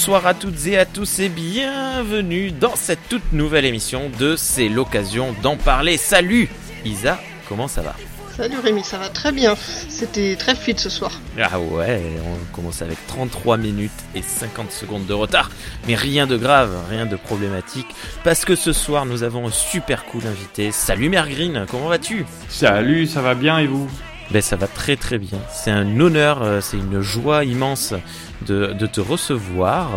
bonsoir à toutes et à tous et bienvenue dans cette toute nouvelle émission de C'est l'occasion d'en parler. Salut Isa, comment ça va? Salut Rémi, ça va très bien. C'était très fluide ce soir. Ah ouais, on commence avec 33 minutes et 50 secondes de retard. Mais rien de grave, rien de problématique. Parce que ce soir, nous avons un super cool invité. Salut Mère Green, comment vas-tu? Salut, ça va bien et vous? Ben, ça va très très bien. C'est un honneur, euh, c'est une joie immense de, de te recevoir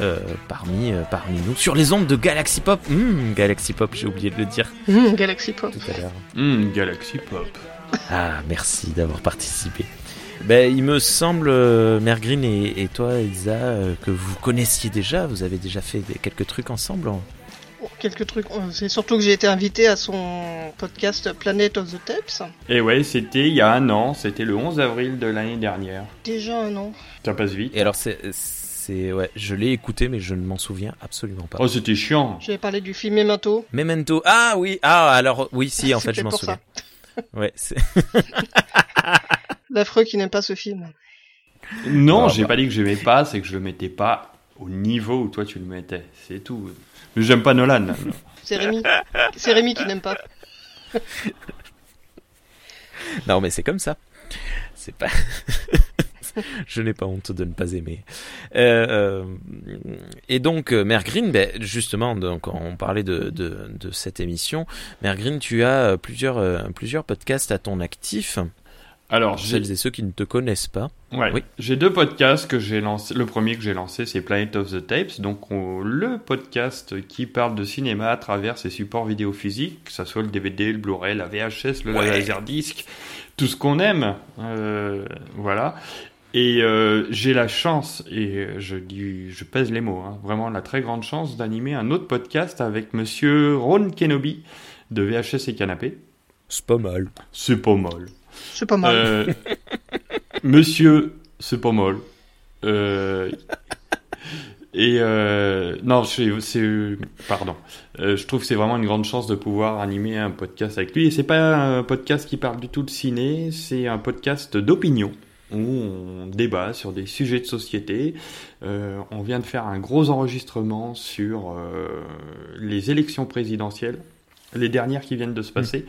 euh, parmi, euh, parmi nous sur les ondes de Galaxy Pop. Hum, Galaxy Pop, j'ai oublié de le dire Mmh, Galaxy Pop. tout à l'heure. Hmm, Galaxy Pop. Ah, merci d'avoir participé. Ben, il me semble, euh, Mère Green et, et toi, Isa, euh, que vous connaissiez déjà. Vous avez déjà fait des- quelques trucs ensemble. Oh, quelques trucs. C'est surtout que j'ai été invité à son podcast Planet of the Tapes. Et ouais, c'était il y a un an, c'était le 11 avril de l'année dernière. Déjà un an. Ça passe vite. Et alors, c'est, c'est, ouais, je l'ai écouté, mais je ne m'en souviens absolument pas. Oh, c'était chiant. J'avais parlé du film Memento. Memento. Ah oui, ah alors oui, si, en fait, je m'en souviens. Ouais, c'est... L'affreux qui n'aime pas ce film. Non, Ah, j'ai bah. pas dit que j'aimais pas, c'est que je le mettais pas au niveau où toi tu le mettais. C'est tout. Mais J'aime pas Nolan. C'est Rémi. C'est Rémi qui n'aime pas. Non, mais c'est comme ça. C'est pas. Je n'ai pas honte de ne pas aimer. Euh, euh, et donc, euh, Mère Green, ben, justement, donc, on parlait de, de, de cette émission. Mère Green, tu as plusieurs, euh, plusieurs podcasts à ton actif. Alors, Pour celles et ceux qui ne te connaissent pas. ouais, Oui. j'ai deux podcasts que j'ai lancé. Le premier que j'ai lancé, c'est Planet of the Tapes, donc on- le podcast qui parle de cinéma à travers ses supports vidéo physiques, que ça soit le DVD, le Blu-ray, la VHS, le Ouais. laserdisc, tout ce qu'on aime. Euh, voilà. Et euh, j'ai la chance, et je dis, je pèse les mots, hein, vraiment la très grande chance d'animer un autre podcast avec Monsieur Ron Kenobi de VHS et Canapé. C'est pas mal. C'est pas mal. C'est pas mal. Euh, monsieur, c'est pas mal. Euh, et euh, non, c'est, pardon. Je trouve que c'est vraiment une grande chance de pouvoir animer un podcast avec lui. Et c'est pas un podcast qui parle du tout de ciné, c'est un podcast d'opinion où on débat sur des sujets de société. On vient de faire un gros enregistrement sur les élections présidentielles, les dernières qui viennent de se passer.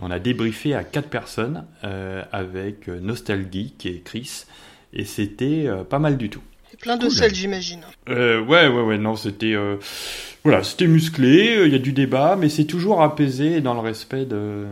On a débriefé à quatre personnes euh, avec euh, Nostalgeek et Chris. Et c'était euh, pas mal du tout. Et plein de cool. sel, j'imagine. Euh, ouais, ouais, ouais, non, c'était euh, voilà, c'était musclé. Il y a du débat, mais c'est toujours apaisé dans le respect de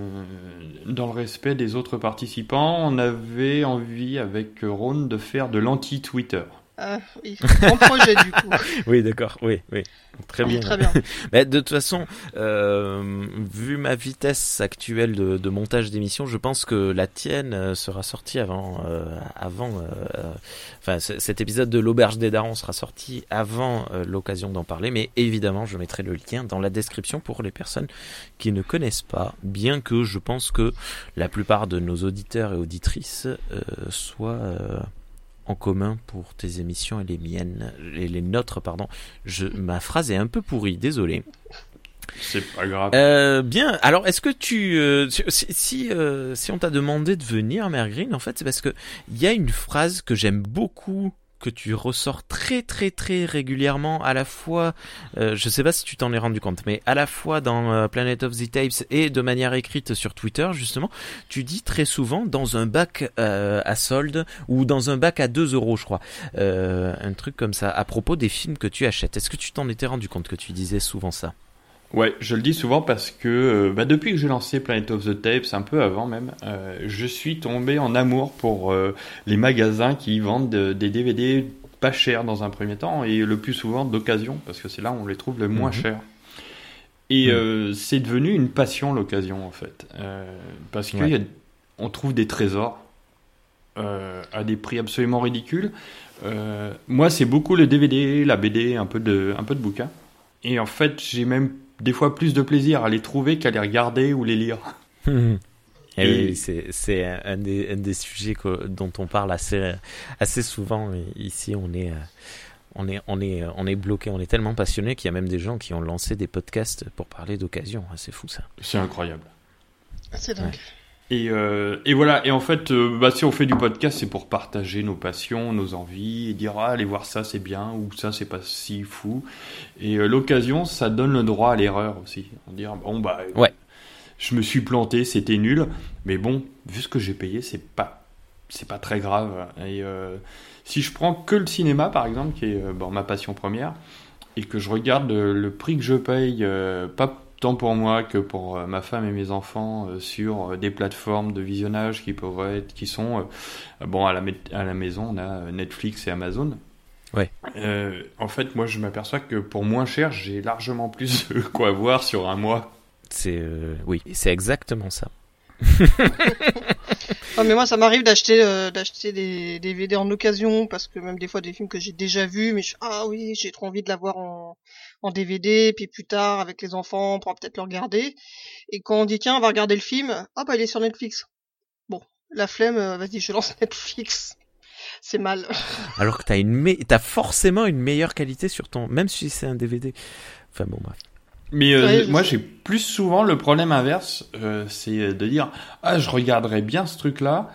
dans le respect des autres participants. On avait envie avec Ron de faire de l'anti-Twitter. Ah oui. Grand projet du coup. Oui, d'accord. Oui, oui. Très bien. Très bien. Mais de toute façon, euh, vu ma vitesse actuelle de, de montage d'émission, je pense que la tienne euh, sera sortie avant, euh, avant. euh, Enfin, cet épisode de l'auberge des darons sera sorti avant euh, l'occasion d'en parler. Mais évidemment, je mettrai le lien dans la description pour les personnes qui ne connaissent pas. Bien que je pense que la plupart de nos auditeurs et auditrices euh, soient euh, en commun pour tes émissions et les miennes, et les nôtres, pardon. Je, ma phrase est un peu pourrie, désolé. C'est pas grave. Euh, bien, alors est-ce que tu... euh, si si, euh, si on t'a demandé de venir, Mère Green, en fait, c'est parce que il y a une phrase que j'aime beaucoup que tu ressors très très très régulièrement à la fois euh, je sais pas si tu t'en es rendu compte mais à la fois dans euh, Planet of the Tapes et de manière écrite sur Twitter justement tu dis très souvent dans un bac euh, à solde ou dans un bac à 2 euros je crois. Un truc comme ça à propos des films que tu achètes. Est-ce que tu t'en étais rendu compte que tu disais souvent ça? Ouais, je le dis souvent parce que euh, bah, depuis que j'ai lancé Planet of the Tapes, un peu avant même, euh, je suis tombé en amour pour euh, les magasins qui vendent de- des DVD pas chers dans un premier temps et le plus souvent d'occasion parce que c'est là où on les trouve le moins Mhm. chers. Et Mhm. euh, c'est devenu une passion l'occasion en fait, parce Ouais. qu'on trouve des trésors à des prix absolument ridicules. Moi, c'est beaucoup le DVD, la BD, un peu de, un peu de bouquins. Et en fait, j'ai même des fois plus de plaisir à les trouver qu'à les regarder ou les lire. Et Et- oui, c'est c'est un un des, un des sujets que- dont on parle assez assez souvent ici. On est euh, on est on est on est bloqué, on est tellement passionné qu'il y a même des gens qui ont lancé des podcasts pour parler d'occasion. Ah, C'est fou ça. C'est incroyable. C'est dingue. Et, euh, et, voilà, et en fait, euh, bah, si on fait du podcast, c'est pour partager nos passions, nos envies, et dire ah, allez voir ça, c'est bien, ou ça, c'est pas si fou. Et euh, l'occasion, ça donne le droit à l'erreur aussi. On dire bon bah, ouais. je me suis planté, c'était nul, mais bon, vu ce que j'ai payé, c'est pas, c'est pas très grave. Et si je prends que le cinéma, par exemple, qui est bon, ma passion première, et que je regarde le prix que je paye, pas tant pour moi que pour euh, ma femme et mes enfants euh, sur euh, des plateformes de visionnage qui peuvent être, qui sont bon à la, à la maison on a Netflix et Amazon. Ouais. en fait, moi, je m'aperçois que pour moins cher, j'ai largement plus quoi voir sur un mois. C'est oui, c'est exactement ça. mais moi, ça m'arrive d'acheter d'acheter des DVD en occasion parce que même des fois des films que j'ai déjà vus, mais ah oui, j'ai trop envie de l'avoir en en DVD, puis plus tard avec les enfants, on pourra peut-être le regarder. Et quand on dit tiens, on va regarder le film, ah bah il est sur Netflix. Bon, la flemme, euh, vas-y, je lance Netflix. C'est mal. Alors que t'as une t'as forcément une meilleure qualité sur ton, même si c'est un DVD. Enfin bon bref. Mais euh, moi, j'ai plus souvent le problème inverse, euh, c'est de dire ah je regarderais bien ce truc-là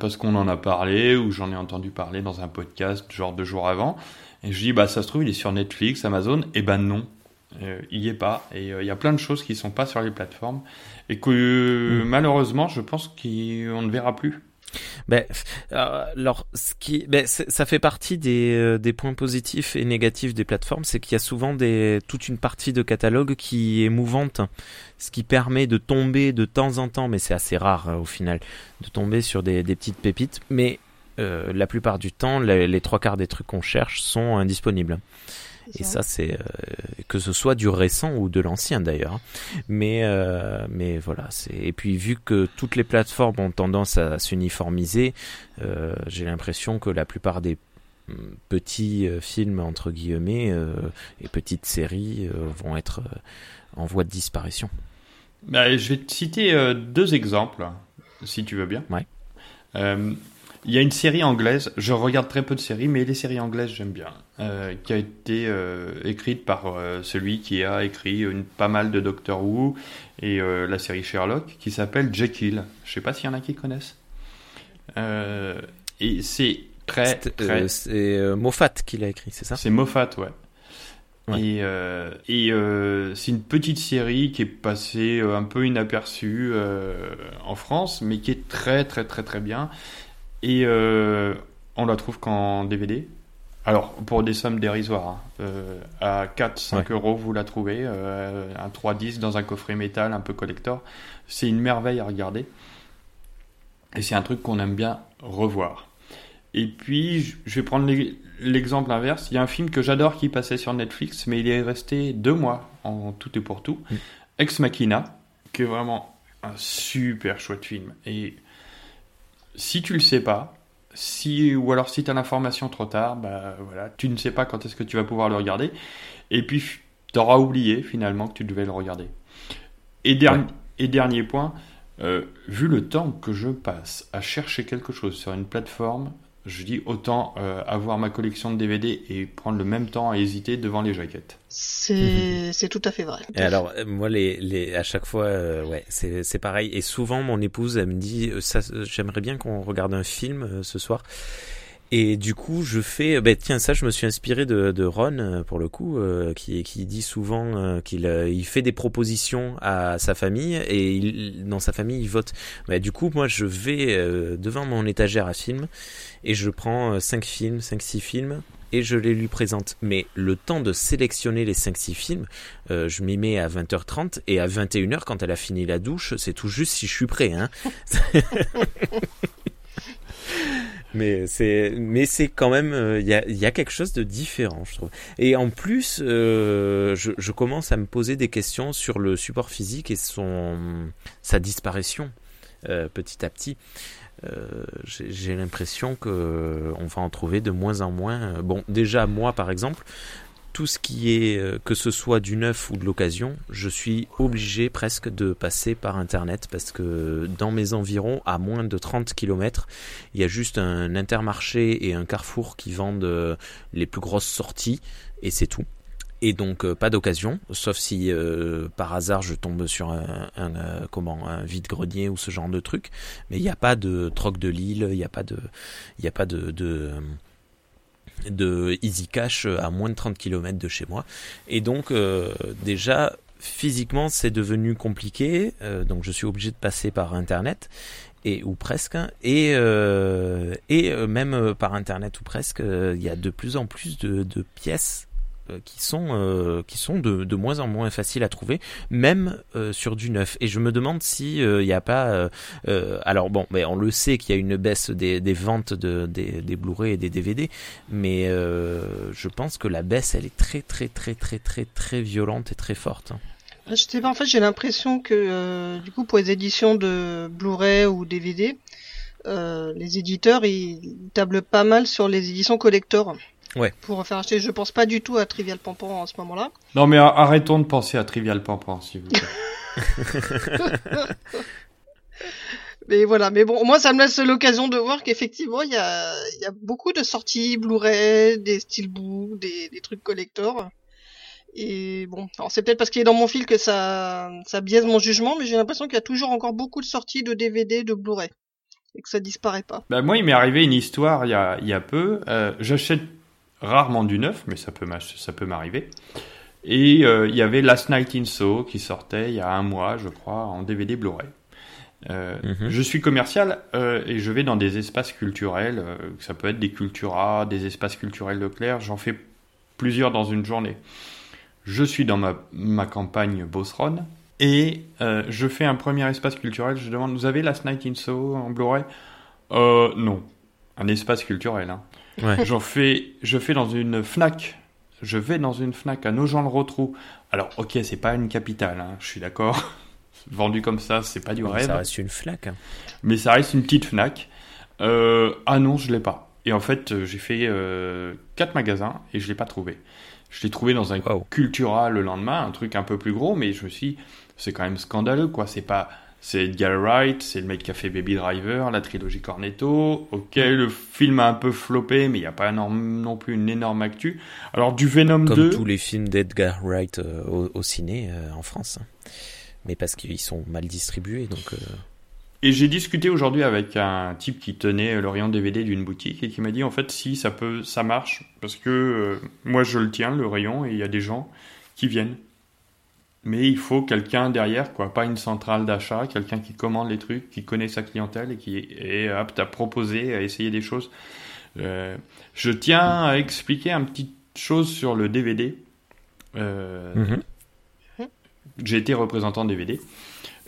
parce qu'on en a parlé ou j'en ai entendu parler dans un podcast genre deux jours avant. Et je dis, bah, ça se trouve, il est sur Netflix, Amazon. Et ben non, euh, il y est pas. Et euh, il y a plein de choses qui sont pas sur les plateformes. Et que mm. malheureusement, je pense qu'on ne verra plus. Ben, euh, alors, ce qui, ben, ça fait partie des, des points positifs et négatifs des plateformes, c'est qu'il y a souvent des, toute une partie de catalogue qui est mouvante, ce qui permet de tomber de temps en temps, mais c'est assez rare au final, de tomber sur des, des petites pépites. Mais euh, la plupart du temps, les, trois quarts des trucs qu'on cherche sont indisponibles. Et ça, c'est euh, que ce soit du récent ou de l'ancien d'ailleurs. Mais euh, mais voilà, c'est et puis vu que toutes les plateformes ont tendance à s'uniformiser, j'ai l'impression que la plupart des mm, petits films entre guillemets et petites séries vont être en voie de disparition. Bah, je vais te citer deux exemples, si tu veux bien. Ouais. Il y a une série anglaise, je regarde très peu de séries, mais les séries anglaises j'aime bien, euh, qui a été euh, écrite par euh, celui qui a écrit une, pas mal de Doctor Who et la série Sherlock, qui s'appelle Jekyll. Je sais pas s'il y en a qui connaissent. et c'est très... très... c'est Moffat qui l'a écrit, c'est ça? C'est Moffat, ouais. Et, et c'est une petite série qui est passée un peu inaperçue en France, mais qui est très très très très bien. Et euh, on la trouve qu'en DVD. Alors, pour des sommes dérisoires, hein. euh, à 4-5 euros, vous la trouvez. Euh, un 3-10 dans un coffret métal un peu collector. C'est une merveille à regarder. Et c'est un truc qu'on aime bien revoir. Et puis, je vais prendre l'exemple inverse. Il y a un film que j'adore qui passait sur Netflix, mais il est resté deux mois en tout et pour tout. Mm. Ex Machina, qui est vraiment un super chouette film. Et si tu le sais pas, si, ou alors si tu as l'information trop tard, bah, voilà, tu ne sais pas quand est-ce que tu vas pouvoir le regarder. Et puis, tu auras oublié finalement que tu devais le regarder. Et, dernier point, euh, vu le temps que je passe à chercher quelque chose sur une plateforme, je dis autant euh, avoir ma collection de DVD et prendre le même temps à hésiter devant les jaquettes. C'est tout à fait vrai. Et alors euh, moi les, les à chaque fois euh, ouais c'est c'est pareil et souvent mon épouse elle me dit ça j'aimerais bien qu'on regarde un film ce soir et du coup, je fais, ben tiens, ça, je me suis inspiré de, de Ron euh, pour le coup, euh, qui, qui dit souvent euh, qu'il il fait des propositions à sa famille et il, dans sa famille, il vote. Ben, du coup, moi, je vais devant mon étagère à films et je prends 5 films, 5 six films et je les lui présente. Mais le temps de sélectionner les 5 six films, je m'y mets à 20h30 et à 21h quand elle a fini la douche, c'est tout juste si je suis prêt. Hein. mais c'est mais c'est quand même euh, il y, a, quelque chose de différent je trouve. Et en plus euh, je, commence à me poser des questions sur le support physique et son sa disparition euh, petit à petit. J'ai l'impression que on va en trouver de moins en moins bon déjà moi par exemple tout ce qui est, euh, que ce soit du neuf ou de l'occasion, je suis obligé presque de passer par Internet parce que dans mes environs, à moins de 30 km, il y a juste un intermarché et un carrefour qui vendent euh, les plus grosses sorties et c'est tout. et donc pas d'occasion, sauf si par hasard je tombe sur un, comment un vide grenier ou ce genre de truc. Mais il n'y a pas de troc de Lille, il n'y a pas de, il a pas de de Easy Cash à moins de 30 km de chez moi. Et donc déjà physiquement c'est devenu compliqué, donc je suis obligé de passer par internet et ou presque et euh, et euh, même euh, par internet ou presque il y a de plus en plus de, de pièces qui sont qui sont de, de, moins en moins faciles à trouver même sur du neuf et je me demande si il n'y a pas alors bon mais on le sait qu'il y a une baisse des, des ventes de, des, des Blu-ray et des DVD mais je pense que la baisse elle est très très très très très très violente et très forte. Je sais pas, en fait, j'ai l'impression que euh, du coup, pour les éditions de Blu-ray ou DVD, euh, les éditeurs ils tablent pas mal sur les éditions collector. Ouais. Pour faire acheter. Je pense pas du tout à Trivial Pampan en ce moment-là. Non, mais arrêtons de penser à Trivial Pampan, s'il vous plaît. mais voilà, mais bon, moi ça me laisse l'occasion de voir qu'effectivement il y a, y a beaucoup de sorties Blu-ray, des steelbooks, des, des trucs collector. Et bon, alors c'est peut-être parce qu'il est dans mon fil que ça, ça biaise mon jugement, mais j'ai l'impression qu'il y a toujours encore beaucoup de sorties de DVD, de Blu-ray, et que ça disparaît pas. Bah moi, il m'est arrivé une histoire il y a, il y a peu. Euh, J'achète rarement du neuf, mais ça peut, ça peut m'arriver. Et euh, il y avait Last Night in Soho qui sortait il y a un mois, je crois, en DVD Blu-ray. Euh, mhm. Je suis commercial euh, et je vais dans des espaces culturels. Ça peut être des Cultura, des espaces culturels Leclerc. J'en fais plusieurs dans une journée je suis dans ma, ma campagne Bosron et je fais un premier espace culturel. Je demande, vous avez Last Night in Soho en Blu-ray? Euh, Non, un espace culturel. Hein. Ouais. J'en fais, je fais dans une Fnac. Je vais dans une Fnac à Nogent-le-Rotrou. Alors, ok, c'est pas une capitale, hein, je suis d'accord. Vendu comme ça, c'est pas du rêve. Ça reste une Fnac. Hein. Mais ça reste une petite Fnac. Euh, ah non, je l'ai pas. Et en fait, j'ai fait euh, quatre magasins et je l'ai pas trouvé. Je l'ai trouvé dans un Cultura le lendemain, un truc un peu plus gros, mais je me suis c'est quand même scandaleux, quoi. C'est pas. C'est Edgar Wright, c'est le mec qui a fait Baby Driver, la trilogie Cornetto. Ok, le film a un peu floppé, mais il n'y a pas non plus une énorme actu. Alors, du Venom Comme 2. Comme tous les films d'Edgar Wright euh, au, ciné euh, en France. Hein. Mais parce qu'ils sont mal distribués, donc. Euh, et j'ai discuté aujourd'hui avec un type qui tenait l'Orient DVD d'une boutique et qui m'a dit en fait si ça peut ça marche parce que euh, moi je le tiens le rayon et il y a des gens qui viennent. Mais il faut quelqu'un derrière quoi, pas une centrale d'achat, quelqu'un qui commande les trucs, qui connaît sa clientèle et qui est apte à proposer, à essayer des choses. Euh, je tiens à expliquer un petit chose sur le DVD. Euh, mm-hmm. J'ai été représentant DVD.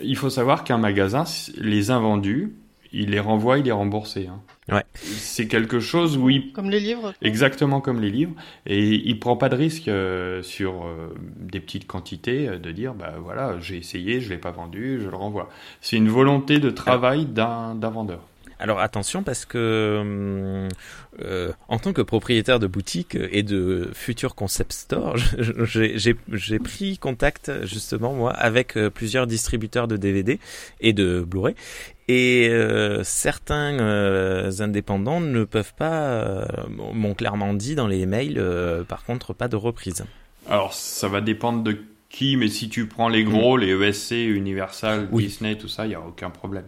Il faut savoir qu'un magasin, les invendus, il les renvoie, il les rembourse. Hein. Ouais. C'est quelque chose où il... Comme les livres Exactement comme les livres. Et il prend pas de risque euh, sur euh, des petites quantités euh, de dire, bah voilà, j'ai essayé, je l'ai pas vendu, je le renvoie. C'est une volonté de travail d'un vendeur. Alors attention parce que hum, euh, en tant que propriétaire de boutique et de futur concept store, j'ai pris contact justement moi avec euh, plusieurs distributeurs de DVD et de Blu-ray et euh, certains indépendants ne peuvent pas, m'ont clairement dit dans les mails, par contre pas de reprise. Alors ça va dépendre de qui, mais si tu prends les gros, mm. les ESC, Universal, Disney, tout ça, il n'y a aucun problème.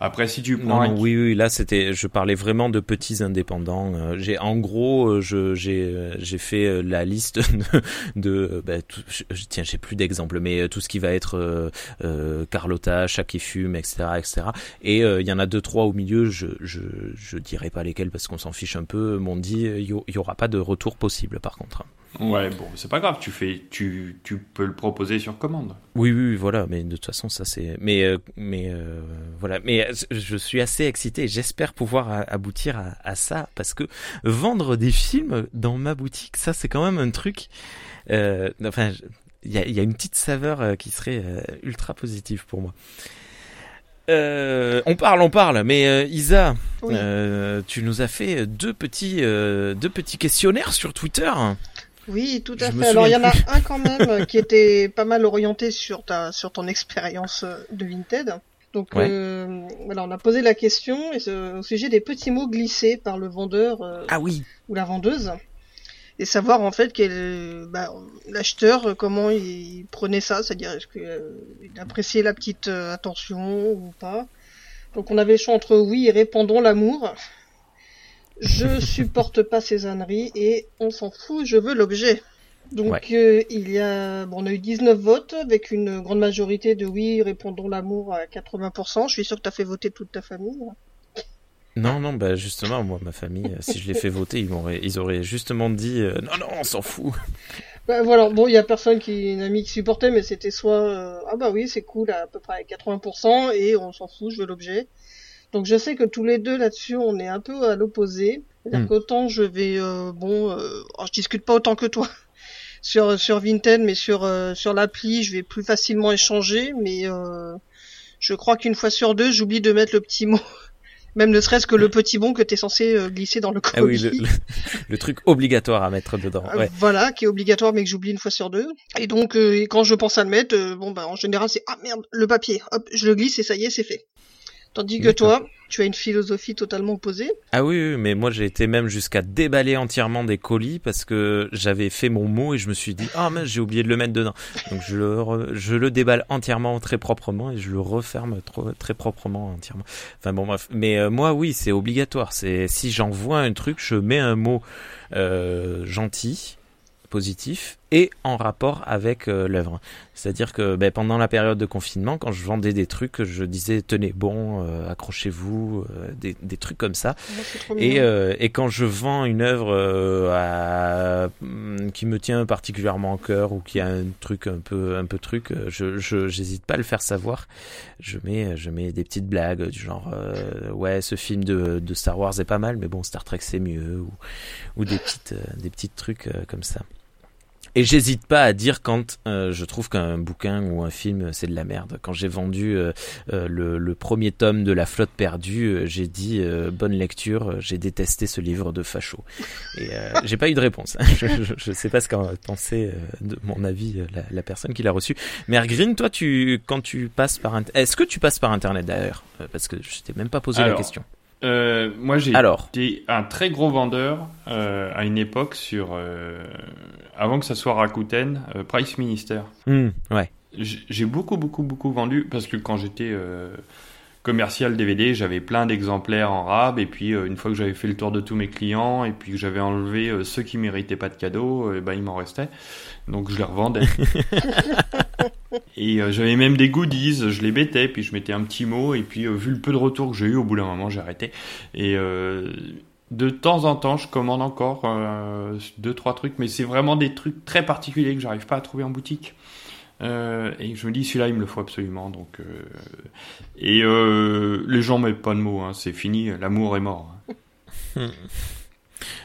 Après, si tu prends. Non, oui, oui, là, c'était, je parlais vraiment de petits indépendants. Euh, j'ai, en gros, euh, je, j'ai, euh, j'ai fait la liste de, de bah, tout, je, tiens, j'ai plus d'exemples, mais tout ce qui va être euh, Carlotta, Chaque et Fume, etc., etc. Et il y en a deux, trois au milieu. Je, je, je dirais pas lesquels parce qu'on s'en fiche un peu. M'ont dit, il y, aura pas de retour possible, par contre. Ouais, bon, c'est pas grave, tu fais, tu, tu peux le proposer sur commande. Oui, oui, voilà, mais de toute façon, ça c'est, mais, euh, mais euh, voilà, mais je suis assez excité. J'espère pouvoir aboutir à, à, ça parce que vendre des films dans ma boutique, ça c'est quand même un truc. Euh, enfin, il y a, y a, une petite saveur euh, qui serait ultra positive pour moi. Euh, on parle, on parle, mais Isa, euh, tu nous as fait deux petits, deux petits questionnaires sur Twitter. Oui, tout à fait. Alors il y en a un quand même qui était pas mal orienté sur ta sur ton expérience euh, de Vinted. Donc euh, voilà, on a posé la question et au sujet des petits mots glissés par le vendeur ah oui. ou la vendeuse. et savoir en fait quel bah, l'acheteur comment il prenait ça, c'est-à-dire est-ce qu'il appréciait la petite attention ou pas. Donc on avait le choix entre oui et répandons l'amour. Je supporte pas ces âneries et on s'en fout, je veux l'objet. Donc euh, il y a, bon, on a eu 19 votes avec une grande majorité de oui, répondons l'amour à 80%. Je suis sûr que tu as fait voter toute ta famille. Non, non, bah justement, moi, ma famille, euh, si je l'ai fait voter, ils, auraient, ils auraient justement dit euh, non, non, on s'en fout. Bah, voilà, bon, il y a personne qui, une amie qui supportait, mais c'était soit ah bah oui, c'est cool à, peu près à 80% et on s'en fout, je veux l'objet. Donc je sais que tous les deux là-dessus, on est un peu à l'opposé. C'est-à-dire hmm. qu'autant je vais, bon, oh, je discute pas autant que toi sur sur Vinted, mais sur euh, sur l'appli, je vais plus facilement échanger. Mais euh, je crois qu'une fois sur deux, j'oublie de mettre le petit mot. Même ne serait-ce que le petit bon que tu es censé euh, glisser dans le colis. Ah oui, le, truc obligatoire à mettre dedans. Ouais. Voilà, qui est obligatoire mais que j'oublie une fois sur deux. Et donc, quand je pense à le mettre, bon bah en général c'est ah merde le papier, hop je le glisse et ça y est c'est fait. Tandis que toi, tu as une philosophie totalement opposée. Ah oui, mais moi j'ai été même jusqu'à déballer entièrement des colis parce que j'avais fait mon mot et je me suis dit ah mais j'ai oublié de le mettre dedans. Donc je le je le déballe entièrement très proprement et je le referme très proprement entièrement. Enfin bon bref, mais euh, moi oui c'est obligatoire. C'est si j'envoie un truc, je mets un mot euh, gentil positif et en rapport avec euh, l'œuvre. C'est-à-dire que ben, pendant la période de confinement, quand je vendais des trucs, je disais tenez bon, euh, accrochez-vous, euh, des, des, trucs comme ça. et, et quand je vends une œuvre à, mm, qui me tient particulièrement au cœur ou qui a un truc un peu un peu truc, je j'hésite pas à le faire savoir. Je mets je mets des petites blagues du genre ouais ce film de, de Star Wars est pas mal, mais bon Star Trek c'est mieux ou, ou des petites des petites trucs comme ça. Et j'hésite pas à dire quand euh, je trouve qu'un bouquin ou un film c'est de la merde. Quand j'ai vendu euh, euh, le, premier tome de La Flotte perdue, j'ai dit bonne lecture. J'ai détesté ce livre de facho. Et j'ai pas eu de réponse. je, je, sais pas ce qu'a pensé de mon avis la, personne qui l'a reçu. Mais Green, toi, tu quand tu passes par est-ce que tu passes par internet d'ailleurs? Parce que je t'ai même pas posé la question. Euh, moi, j'ai été un très gros vendeur euh, à une époque sur, euh, avant que ça soit Rakuten, euh, Price Minister. Hmm, ouais. J'ai beaucoup, beaucoup, beaucoup vendu parce que quand j'étais euh, commercial DVD, j'avais plein d'exemplaires en rab et puis une fois que j'avais fait le tour de tous mes clients et puis que j'avais enlevé ceux qui méritaient pas de cadeaux, ben il m'en restait. Donc je les revendais. Et euh, j'avais même des goodies, je les bêtais, puis je mettais un petit mot, et puis euh, vu le peu de retours que j'ai eu, au bout d'un moment, j'ai arrêté. Et euh, de temps en temps, je commande encore deux, trois trucs, mais c'est vraiment des trucs très particuliers que j'arrive pas à trouver en boutique. et je me dis, celui-là, il me le faut absolument. Donc, et les gens mettent pas de mots, hein, c'est fini, l'amour est mort. Hein.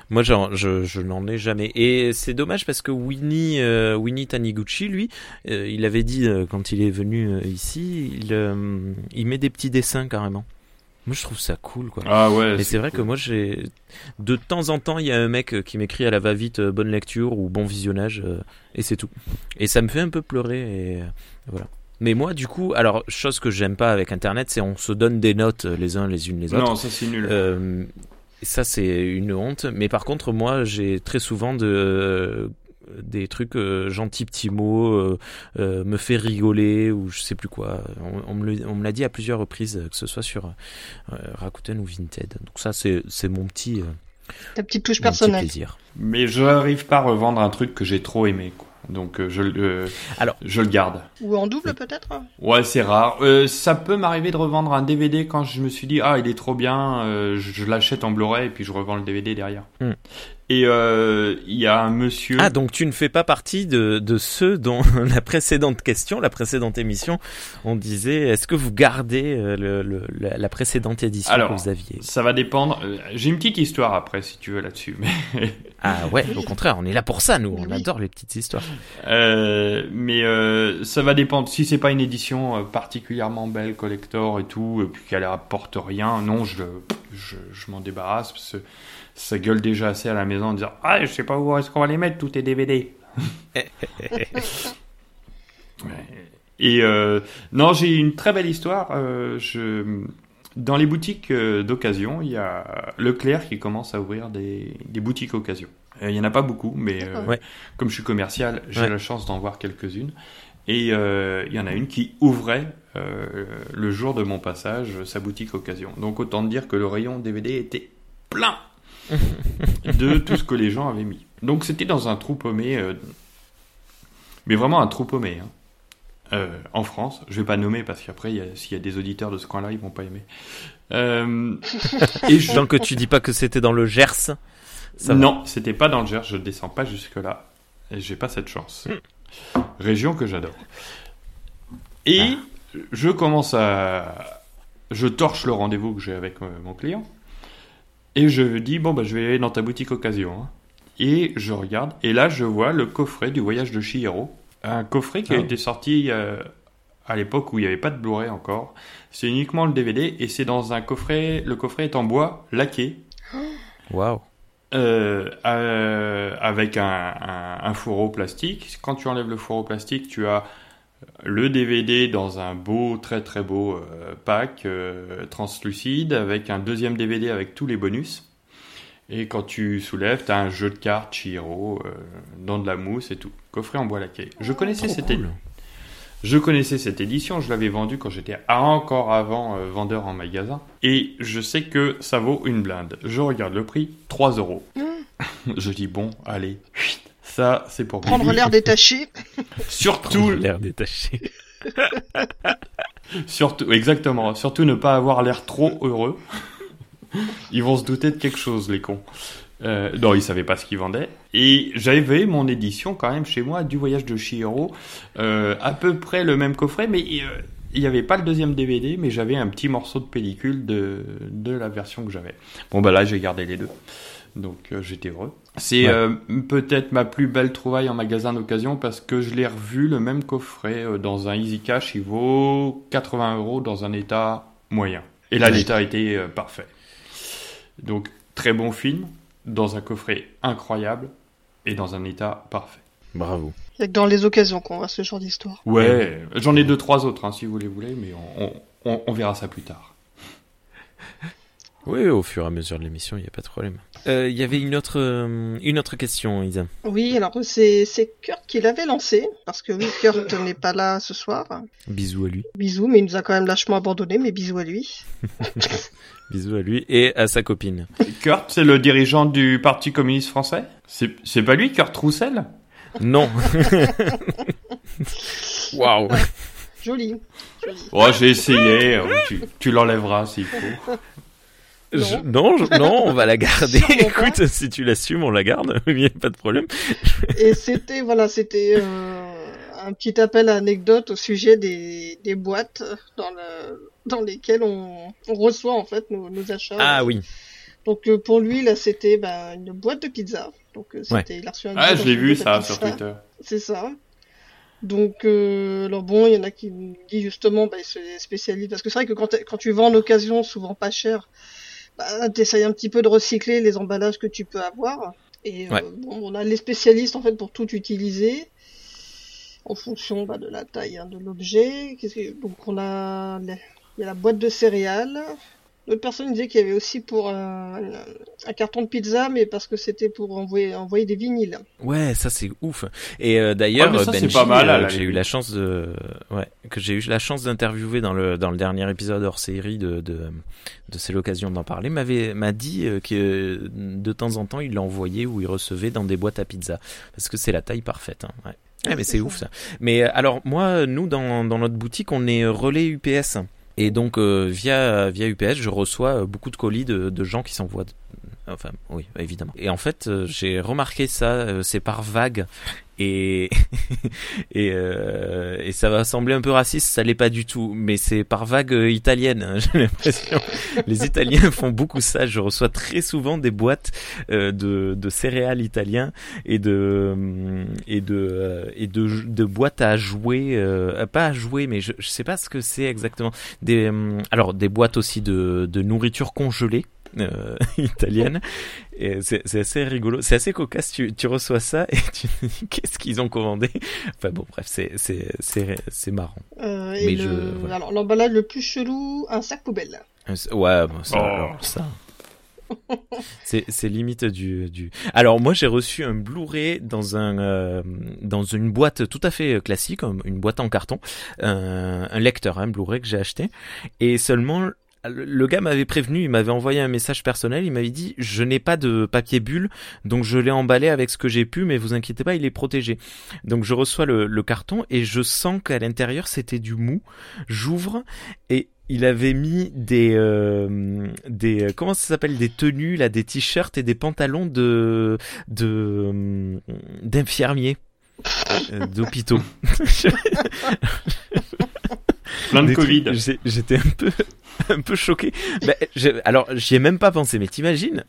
Moi, je, n'en ai jamais. Et c'est dommage parce que Winnie, euh, Winnie Taniguchi, lui, euh, il avait dit euh, quand il est venu ici, il, il met des petits dessins carrément. Moi, je trouve ça cool, quoi. Ah ouais. Et c'est vrai que moi, j'ai de temps en temps, il y a un mec qui m'écrit à la va-vite bonne lecture ou bon visionnage, et c'est tout. Et ça me fait un peu pleurer, et voilà. Mais moi, du coup, alors, chose que j'aime pas avec Internet, c'est on se donne des notes les uns les unes les autres. Non, ça c'est nul. Euh, ça, c'est une honte. Mais par contre, moi, j'ai très souvent de des trucs euh, gentils petits mots, euh, euh, me fait rigoler ou je sais plus quoi. On, me l'a dit à plusieurs reprises, que ce soit sur Rakuten ou Vinted. Donc ça, c'est mon petit. Ta petite touche personnelle. plaisir. Mais je n'arrive pas à revendre un truc que j'ai trop aimé. Quoi. Donc euh, je, euh, Alors, je le garde. Ou en double peut-être? Ouais, c'est rare. Euh, ça peut m'arriver de revendre un DVD quand je me suis dit ah il est trop bien, je, l'achète en Blu-ray et puis je revends le DVD derrière. Hmm. Et euh, il y a un monsieur. Ah, donc tu ne fais pas partie de, de ceux dont la précédente question, la précédente émission, on disait est-ce que vous gardez euh, le, la, précédente édition que vous aviez? Ça va dépendre. Euh, j'ai une petite histoire après, si tu veux, là-dessus. Mais... ah ouais, au contraire, on est là pour ça, nous. On adore les petites histoires. Euh, mais euh, ça va dépendre. Si c'est pas une édition particulièrement belle, collector et tout, et puis qu'elle apporte rien, non, je, je, je m'en débarrasse parce que ça gueule déjà assez à la maison en disant Ah, je sais pas où est-ce qu'on va les mettre, tous tes DVD. Et euh, non, j'ai une très belle histoire. Euh, je, dans les boutiques euh, d'occasion, il y a Leclerc qui commence à ouvrir des, des boutiques occasion. Il y en a pas beaucoup, mais euh, Ouais. comme je suis commercial, j'ai Ouais. la chance d'en voir quelques-unes. Et il y en a une qui ouvrait le jour de mon passage sa boutique occasion. Donc autant dire que le rayon DVD était plein de tout ce que les gens avaient mis. Donc c'était dans un trou paumé, euh, mais vraiment un trou paumé. hein. Euh, en France, je vais pas nommer parce qu'après, s'il y a des auditeurs de ce coin-là, ils vont pas aimer. Euh, et je- Tant que tu dis pas que c'était dans le Gers. Ça non, c'était pas dans le Gers, je descends pas jusque-là. Et j'ai pas cette chance. Région que j'adore. Et je commence à. Je torche le rendez-vous que j'ai avec euh, mon client. Et je dis, bon, bah, je vais aller dans ta boutique occasion. hein. Et je regarde. Et là, je vois le coffret du voyage de Chihiro. Un coffret qui a Ah. été sorti euh, à l'époque où il n'y avait pas de Blu-ray encore. C'est uniquement le DVD. Et c'est dans un coffret. Le coffret est en bois laqué. Waouh. Euh, euh, avec un, un, un fourreau plastique. Quand tu enlèves le fourreau plastique, tu as le DVD dans un beau, très très beau euh, pack euh, translucide avec un deuxième DVD avec tous les bonus. Et quand tu soulèves, tu as un jeu de cartes Chihiro euh, dans de la mousse et tout. Coffret en bois laqué. Je connaissais Trop cette cool. je connaissais cette édition, je l'avais vendue quand j'étais encore avant euh, vendeur en magasin. Et je sais que ça vaut une blinde. Je regarde le prix, 3 euros. je dis bon, allez, ça c'est pour Prendre l'air détaché. Surtout, l'air détaché. surtout, exactement, surtout ne pas avoir l'air trop heureux. ils vont se douter de quelque chose, les cons. Euh, non, ils savaient pas ce qu'ils vendaient. Et j'avais mon édition quand même chez moi du voyage de Chihiro, euh, à peu près le même coffret, mais euh, il n'y avait pas le deuxième DVD, mais j'avais un petit morceau de pellicule de, de la version que j'avais. Bon bah là j'ai gardé les deux, donc euh, j'étais heureux. C'est Ouais. euh, peut-être ma plus belle trouvaille en magasin d'occasion parce que je l'ai revu le même coffret euh, dans un Easy Cash, il vaut 80 euros dans un état moyen. Et là l'état était euh, parfait. Donc très bon film, dans un coffret incroyable et dans un état parfait. Bravo. Il y a que dans les occasions qu'on voit ce genre d'histoire. Ouais, j'en ai deux trois autres hein, si vous les voulez, mais on, on- on- on verra ça plus tard. Oui, au fur et à mesure de l'émission, il n'y a pas de problème. Euh, Il y avait une autre, euh, une autre question, Isa. Oui, alors c'est c'est Kurt qui l'avait lancé, parce que oui, Kurt n'est pas là ce soir. Bisous à lui. Bisous, mais il nous a quand même lâchement abandonné, mais bisous à lui. Bisous à lui et à sa copine. Kurt, c'est le dirigeant du Parti communiste français? C'est c'est pas lui, Kurt Roussel? Non. Waouh. Joli. Joli. Oh, j'ai essayé, euh, tu, tu l'enlèveras s'il faut. Je- Non, je- non, on va la garder. Pas. Écoute, si tu l'assumes, on la garde. Il n'y a pas de problème. Et c'était, voilà, c'était euh, un petit appel à anecdote au sujet des, des boîtes dans, le, dans lesquelles on, on reçoit en fait nos, nos achats. Ah oui. Donc euh, pour lui, là, c'était bah, une boîte de pizza. Donc euh, c'était, il a reçu un Ah, je l'ai vu ça sur. Twitter. C'est ça. Donc, euh, alors bon, il y en a qui disent justement, bah, c'est spécialiste. Parce que c'est vrai que quand, quand tu vends en occasion, souvent pas cher, bah, t'essayes un petit peu de recycler les emballages que tu peux avoir. Et euh, bon, on a les spécialistes en fait pour tout utiliser en fonction bah, de la taille hein, de l'objet. Qu'est-ce que- Donc on a, il y a la boîte de céréales. D'autres personnes disaient qu'il y avait aussi pour un, un carton de pizza, mais parce que c'était pour envoyer, envoyer des vinyles. Ouais, ça c'est ouf. Et euh, d'ailleurs, Ouais, Benji, pas mal, à euh, j'ai eu la chance de, ouais, que j'ai eu la chance d'interviewer dans le dans le dernier épisode hors série de de, de c'est l'occasion d'en parler, m'avait m'a dit euh, que euh, de temps en temps il l'envoyait ou il recevait dans des boîtes à pizza parce que c'est la taille parfaite. Hein, ouais. Ouais, mais c'est ouf ça. Mais euh, alors moi, nous dans dans notre boutique, on est euh, relais UPS. Et donc euh, via via UPS, je reçois euh, beaucoup de colis de, de gens qui s'envoient. Enfin, oui, évidemment. Et en fait, euh, j'ai remarqué ça, c'est par vague. Et et, euh, et ça va sembler un peu raciste, ça l'est pas du tout, mais c'est par vague euh, italienne. hein, J'ai l'impression. Les Italiens font beaucoup ça. Je reçois très souvent des boîtes euh, de, de céréales italiens et de hum, et de euh, et de, boîtes à jouer, euh, pas à jouer, mais je, je sais pas ce que c'est exactement. Des alors des boîtes aussi de de nourriture congelée. Euh, italienne et c'est assez rigolo c'est assez cocasse tu, tu reçois ça et tu te dis qu'est-ce qu'ils ont commandé? Enfin bon bref c'est marrant Euh, et Mais le- je- voilà. alors l'emballage le plus chelou, un sac poubelle. Ouais, bon, ça, Oh. alors, ça. C'est, limite du, du. Alors moi j'ai reçu un Blu-ray dans un euh, dans une boîte tout à fait classique, une boîte en carton, un, un lecteur, un Blu-ray que j'ai acheté, et seulement le gars m'avait prévenu, il m'avait envoyé un message personnel, il m'avait dit je n'ai pas de papier bulle, donc je l'ai emballé avec ce que j'ai pu, mais vous inquiétez pas, il est protégé. Donc je reçois le, le carton et je sens qu'à l'intérieur c'était du mou. J'ouvre et il avait mis des euh, des euh, comment ça s'appelle des tenues là, des t-shirts et des pantalons de de euh, d'infirmiers euh, d'hôpitaux. Plein de Covid. J'étais un peu, un peu choqué. Ben, alors, j'y ai même pas pensé, mais t'imagines?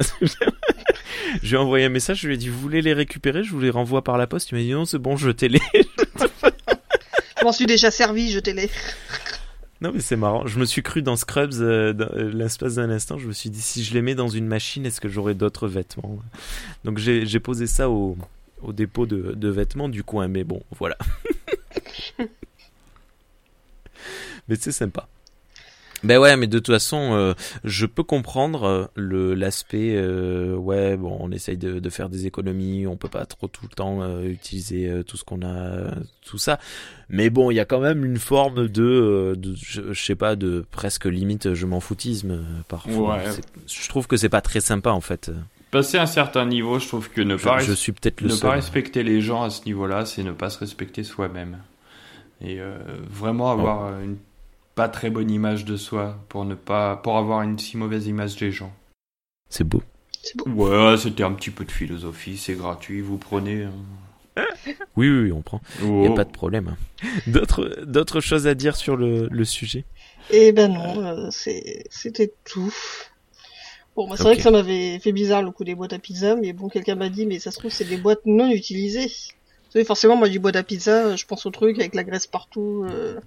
Je lui ai envoyé un message, je lui ai dit, vous voulez les récupérer? Je vous les renvoie par la poste. Il m'a dit, non, c'est bon, jetez-les. Je m'en suis déjà servi, jetez-les. non, mais c'est marrant. Je me suis cru dans Scrubs euh, euh, l'espace d'un instant. Je me suis dit, si je les mets dans une machine, est-ce que j'aurai d'autres vêtements? Donc, j'ai j'ai posé ça au, au dépôt de, de vêtements du coin. Mais bon, voilà. mais c'est sympa. Ben ouais, mais de toute façon, euh, je peux comprendre euh, le l'aspect. euh, ouais, bon, on essaye de, de faire des économies, on peut pas trop tout le temps euh, utiliser euh, tout ce qu'on a, tout ça. Mais bon, il y a quand même une forme de, de je, je sais pas, de presque limite je m'en foutisme parfois. Ouais. Je trouve que c'est pas très sympa en fait. Passer un certain niveau, je trouve que ne Je, pas, je suis peut-être le ne seul. pas respecter les gens à ce niveau-là, c'est ne pas se respecter soi-même. Et euh, vraiment avoir euh, une pas très bonne image de soi pour ne pas pour avoir une si mauvaise image des gens. C'est beau. C'est beau. Ouais, c'était un petit peu de philosophie, c'est gratuit, vous prenez. hein. Oui, oui, oui, on prend. Il Oh. y a pas de problème. hein. D'autres d'autres choses à dire sur le, le sujet? Eh ben non, euh, c'est- c'était tout. Bon, bah, c'est vrai que ça m'avait fait bizarre le coup des boîtes à pizza, mais bon, quelqu'un m'a dit, mais ça se trouve, c'est des boîtes non utilisées. Vous savez, forcément, moi, dis boîte à pizza, euh, je pense au truc avec la graisse partout, euh,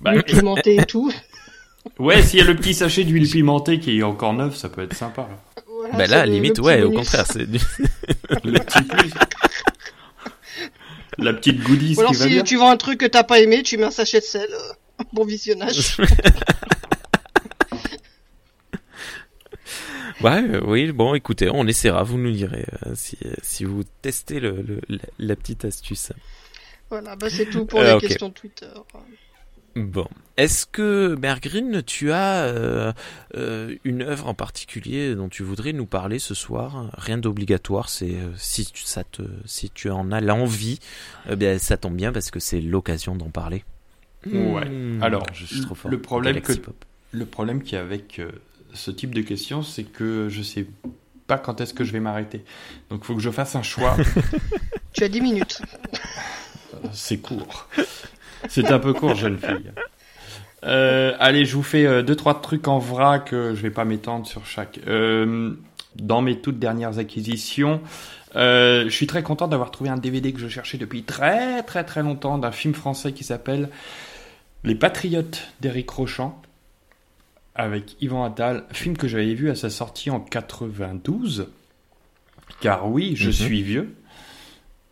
Bah, l'huile pimentée et tout. ouais, s'il y a le petit sachet d'huile pimentée qui est encore neuf, ça peut être sympa. Voilà, Ben c'est là, le- limite, le ouais, au contraire, c'est du- Le petit plus. La petite goodies Ou alors, qui va si bien. tu vends un truc que t'as pas aimé, tu mets un sachet de sel. euh, bon visionnage. Ouais, euh, oui, bon, écoutez, on essaiera, vous nous direz euh, si, si vous testez le, le- la, la petite astuce. voilà, bah, c'est tout pour Euh, les ok. questions Twitter. Bon. Est-ce que, Bergreen, tu as euh, euh, une œuvre en particulier dont tu voudrais nous parler ce soir? Rien d'obligatoire, c'est euh, si, tu, ça te, si tu en as l'envie, bien, ça tombe bien parce que c'est l'occasion d'en parler. Ouais. Hmm, Alors, je suis trop fort. le problème que-. Le problème qu'il y a avec euh, ce type de questions, c'est que je sais pas quand est-ce que je vais m'arrêter. Donc, il faut que je fasse un choix. Tu as 10 minutes. c'est court. C'est un peu court, jeune fille. Euh, allez, je vous fais euh, deux trois trucs en vrac. euh, je vais pas m'étendre sur chaque. Euh, dans mes toutes dernières acquisitions, euh, je suis très content d'avoir trouvé un DVD que je cherchais depuis très très très longtemps d'un film français qui s'appelle Les Patriotes d'Éric Rochant avec Yvan Attal, film que j'avais vu à sa sortie en 92. Car oui, je Mhm. suis vieux.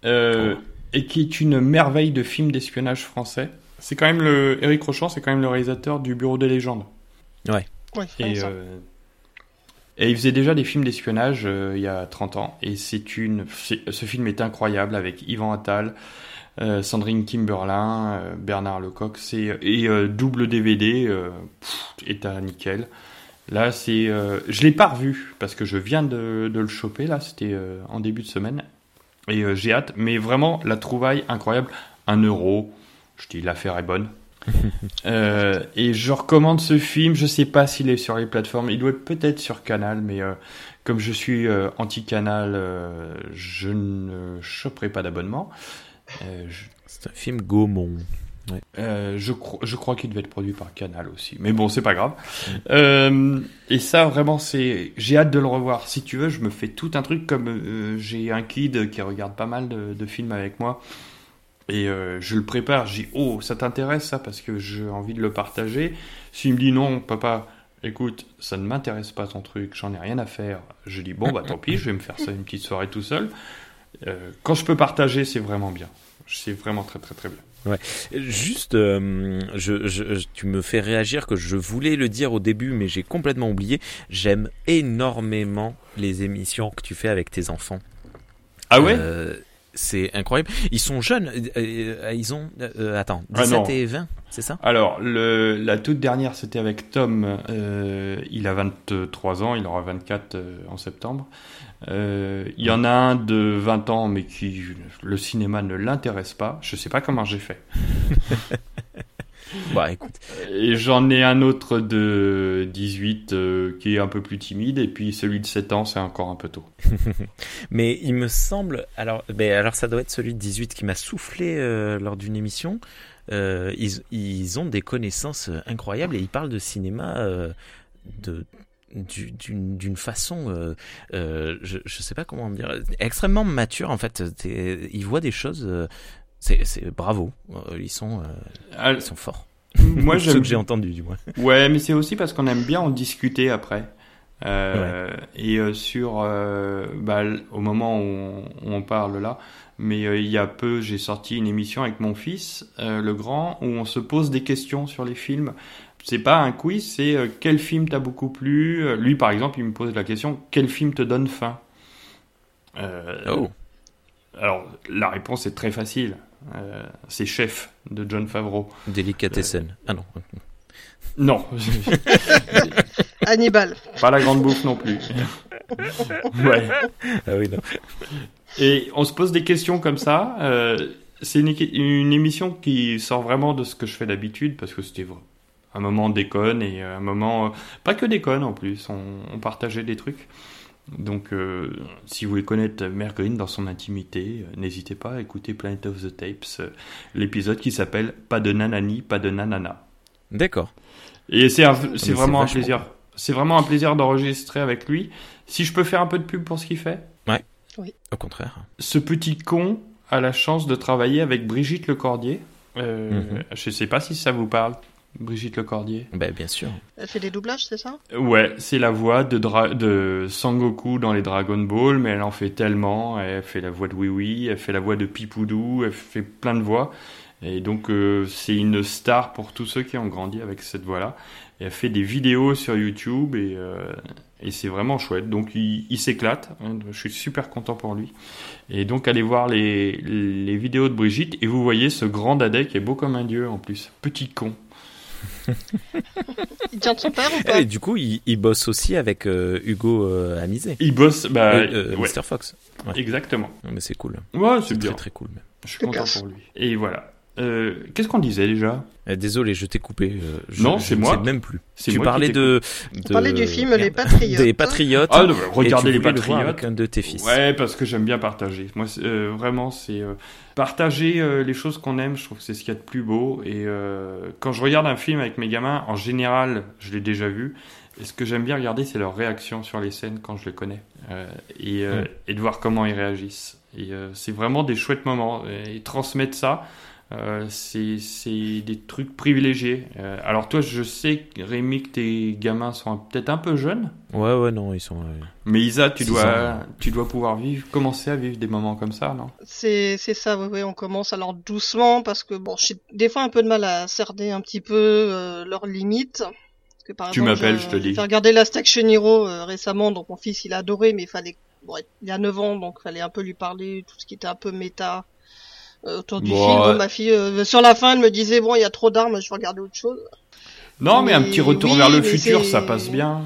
Euh, et qui est une merveille de film d'espionnage français. C'est quand même le Éric Rochant, c'est quand même le réalisateur du Bureau des légendes. Ouais, Et, ça. euh, et il faisait déjà des films d'espionnage euh, il y a 30 ans. Et c'est une, ce film est incroyable avec Yvan Attal, Sandrine Kimberlin, euh, Bernard Lecoq. C'est et euh, double DVD, euh, pff, état nickel. Là, c'est, euh, je l'ai pas revu parce que je viens de, de le choper. Là, c'était euh, en début de semaine. Et euh, j'ai hâte. Mais vraiment, la trouvaille incroyable. Un euro. Je dis, l'affaire est bonne. Euh, et je recommande ce film. Je sais pas s'il est sur les plateformes. Il doit être peut-être sur Canal, mais euh, comme je suis euh, anti-Canal, euh, je ne choperai pas d'abonnement. Euh, C'est un film Gaumont. euh, je, cro- je crois qu'il devait être produit par Canal aussi, mais bon, c'est pas grave. Euh, et ça, vraiment, c'est, j'ai hâte de le revoir. Si tu veux, je me fais tout un truc comme j'ai un kid qui regarde pas mal de, films avec moi. Et je le prépare, dis oh ça t'intéresse ça parce que j'ai envie de le partager. S'il me dit non papa, écoute ça ne m'intéresse pas ton truc, j'en ai rien à faire. Je dis bon bah tant pis, je vais me faire ça une petite soirée tout seul. Euh, quand je peux partager c'est vraiment bien, c'est vraiment très très très bien. Juste, euh, je- tu me fais réagir que je voulais le dire au début, mais j'ai complètement oublié. J'aime énormément les émissions que tu fais avec tes enfants. Ah ouais? Euh, c'est incroyable. Ils sont jeunes. euh, euh, ils ont. euh, attends, Ah 17 non. et 20, c'est ça? Alors, le, la toute dernière, c'était avec Tom. Euh, il a 23 ans, il aura 24 euh, en septembre. Euh, il y en a un de 20 ans, mais qui le cinéma ne l'intéresse pas. Je sais pas comment j'ai fait. Bah écoute. J'en ai un autre de 18 euh, qui est un peu plus timide, et puis celui de 7 ans, c'est encore un peu tôt. Mais il me semble. Alors, alors ça doit être celui de 18 qui m'a soufflé euh, lors d'une émission. Euh, ils, ils ont des connaissances incroyables et ils parlent de cinéma de du- d'une façon euh, euh, je, je sais pas comment dire extrêmement mature en fait ils voient des choses c'est bravo Euh, ils sont euh, Ah, ils sont forts Moi, ceux j'aime que j'ai entendus du moins Ouais, mais c'est aussi parce qu'on aime bien en discuter après. Euh, Et euh, sur, bah, au moment où on, où on parle là, mais il y a peu, j'ai sorti une émission avec mon fils, le grand, où on se pose des questions sur les films. C'est pas un quiz, c'est quel film t'a beaucoup plu? Lui, par exemple, il me pose la question quel film te donne faim? Oh Alors, la réponse est très facile. Euh, c'est Chef de John Favreau. délicatessen ah non Non, Hannibal. pas la grande bouffe non plus. ouais. ah oui non Et on se pose des questions comme ça. euh, c'est une, émission qui sort vraiment de ce que je fais d'habitude parce que c'était un moment déconne et un moment euh, pas que déconne en plus. On, on partageait des trucs. Donc, euh, si vous voulez connaître Mère Green dans son intimité, euh, n'hésitez pas à écouter Planet of the Tapes, euh, l'épisode qui s'appelle Pas de nanani, pas de nanana. d'accord Et c'est c'est vraiment un plaisir. C'est vraiment un plaisir d'enregistrer avec lui. Si je peux faire un peu de pub pour ce qu'il fait, au contraire ce petit con a la chance de travailler avec Brigitte Lecordier. Euh, Mhm. Je sais pas si ça vous parle, Brigitte Lecordier. ben bien sûr Elle fait des doublages, c'est ça? Ouais, c'est la voix de, Dra- de Sangoku dans les Dragon Ball, mais elle en fait tellement. Elle fait la voix de Oui Oui, elle fait la voix de Pipoudou, elle fait plein de voix. Et donc, euh, c'est une star pour tous ceux qui ont grandi avec cette voix-là. Elle fait des vidéos sur YouTube et, euh, et c'est vraiment chouette. Donc, il, il s'éclate. hein. Je suis super content pour lui. Et donc, allez voir les, les vidéos de Brigitte et vous voyez ce grand dadais qui est beau comme un dieu en plus. Petit con. Il tient de son père ou pas et du coup il, il bosse aussi avec euh, Hugo euh, Amizé Il bosse, bah, Euh, euh, ouais, Mr Fox Ouais. exactement. Mais c'est cool Ouais, c'est très très cool même Je suis content pour lui. Et voilà. Euh, Qu'est-ce qu'on disait déjà Euh, Désolé, je t'ai coupé. euh, je- Non, je c'est moi. même plus. Tu moi parlais de, On de- parlait du film. Les Patriotes. Des Patriotes. Ah, non, et regardez tu les voulais le voir Patriotes. avec un de tes fils. Ouais, parce que j'aime bien partager. Moi, euh, vraiment, c'est euh, partager euh, les choses qu'on aime. Je trouve que c'est ce qu'il y a de plus beau. Et euh, quand je regarde un film avec mes gamins, en général, je l'ai déjà vu. Et ce que j'aime bien regarder, c'est leur réaction sur les scènes quand je les connais Euh, et, euh, Mm. et de voir comment ils réagissent. Et euh, c'est vraiment des chouettes moments. Et transmettre ça, euh, c'est c'est des trucs privilégiés. Euh, alors toi, je sais, Rémi, que tes gamins sont peut-être un peu jeunes. Ouais, ouais, non, ils sont. euh, Mais Isa, tu dois, ans. tu dois pouvoir vivre, commencer à vivre des moments comme ça, non? C'est c'est ça, oui, oui, on commence alors doucement parce que bon, j'ai des fois un peu de mal à cerner un petit peu euh, leurs limites. Parce que, par Tu exemple, m'appelles, je te dis. J'ai regardé Last Action Hero euh, récemment, donc mon fils il a adoré, mais il fallait, bon, il a 9 ans, donc il fallait un peu lui parler tout ce qui était un peu méta autour du Bon, film. ouais. Ma fille, euh, sur la fin, elle me disait bon, il y a trop d'armes, je vais regarder autre chose. Non, mais, un petit retour oui, vers le futur, ça passe bien.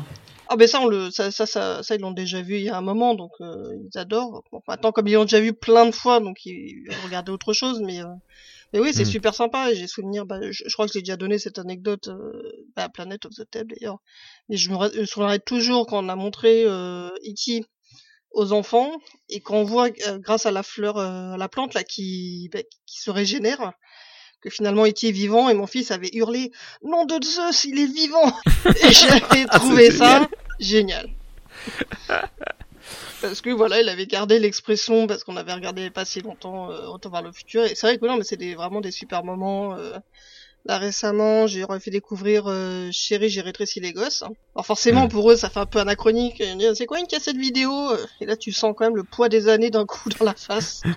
Ah ben ça, on le, ça, ça, ça, ça, ils l'ont déjà vu il y a un moment, donc euh, ils adorent. Bon, maintenant, comme ils l'ont déjà vu plein de fois, donc ils regarder autre chose, mais, euh, mais oui, c'est Mm. super sympa. J'ai souvenir, bah, je, je crois que je l'ai déjà donné cette anecdote euh, bah, à Planet of the Table d'ailleurs. Mais je me, je me toujours quand on a montré euh, E.T. aux enfants et qu'on voit euh, grâce à la fleur, euh, à la plante là qui, bah, qui se régénère. Que finalement E.T. est vivant et mon fils avait hurlé Nom de Zeus, il est vivant Et j'avais trouvé ça génial. Parce que voilà, il avait gardé l'expression parce qu'on avait regardé il pas si longtemps euh, Retour vers le futur et c'est vrai que non mais c'est des, vraiment des super moments. euh. Là récemment, j'ai fait découvrir euh, Chérie, j'ai rétréci les gosses. Alors forcément Mm. pour eux, ça fait un peu anachronique. Ils disent, C'est quoi une cassette vidéo Et là tu sens quand même le poids des années d'un coup dans la face.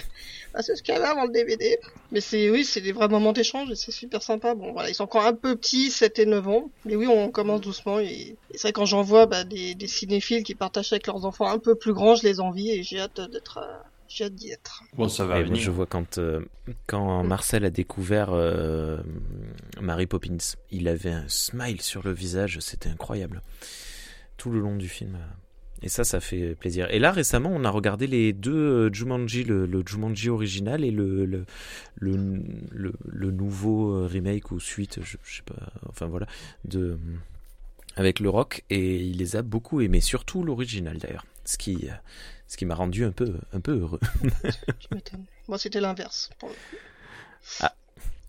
ah, c'est ce qu'il y avait avant le DVD. Mais c'est, oui, c'est des vrais moments d'échange et c'est super sympa. Bon, voilà, ils sont encore un peu petits, 7 et 9 ans. Mais oui, on commence doucement et, c'est vrai quand j'en vois bah, des, des cinéphiles qui partagent avec leurs enfants un peu plus grands, je les envie et j'ai hâte d'être, euh, j'ai hâte d'y être. Bon, ça va venir. Je vois quand, euh, quand Marcel a découvert euh, Mary Poppins, il avait un smile sur le visage, c'était incroyable. Tout le long du film. Et ça, ça fait plaisir. Et là, récemment, on a regardé les deux euh, Jumanji, le, le Jumanji original et le, le, le, le, nouveau remake ou suite, je, je, sais pas, enfin voilà, de, avec le rock. Et il les a beaucoup aimés, surtout l'original d'ailleurs. Ce qui, ce qui m'a rendu un peu, un peu heureux. Moi, c'était l'inverse. Ah.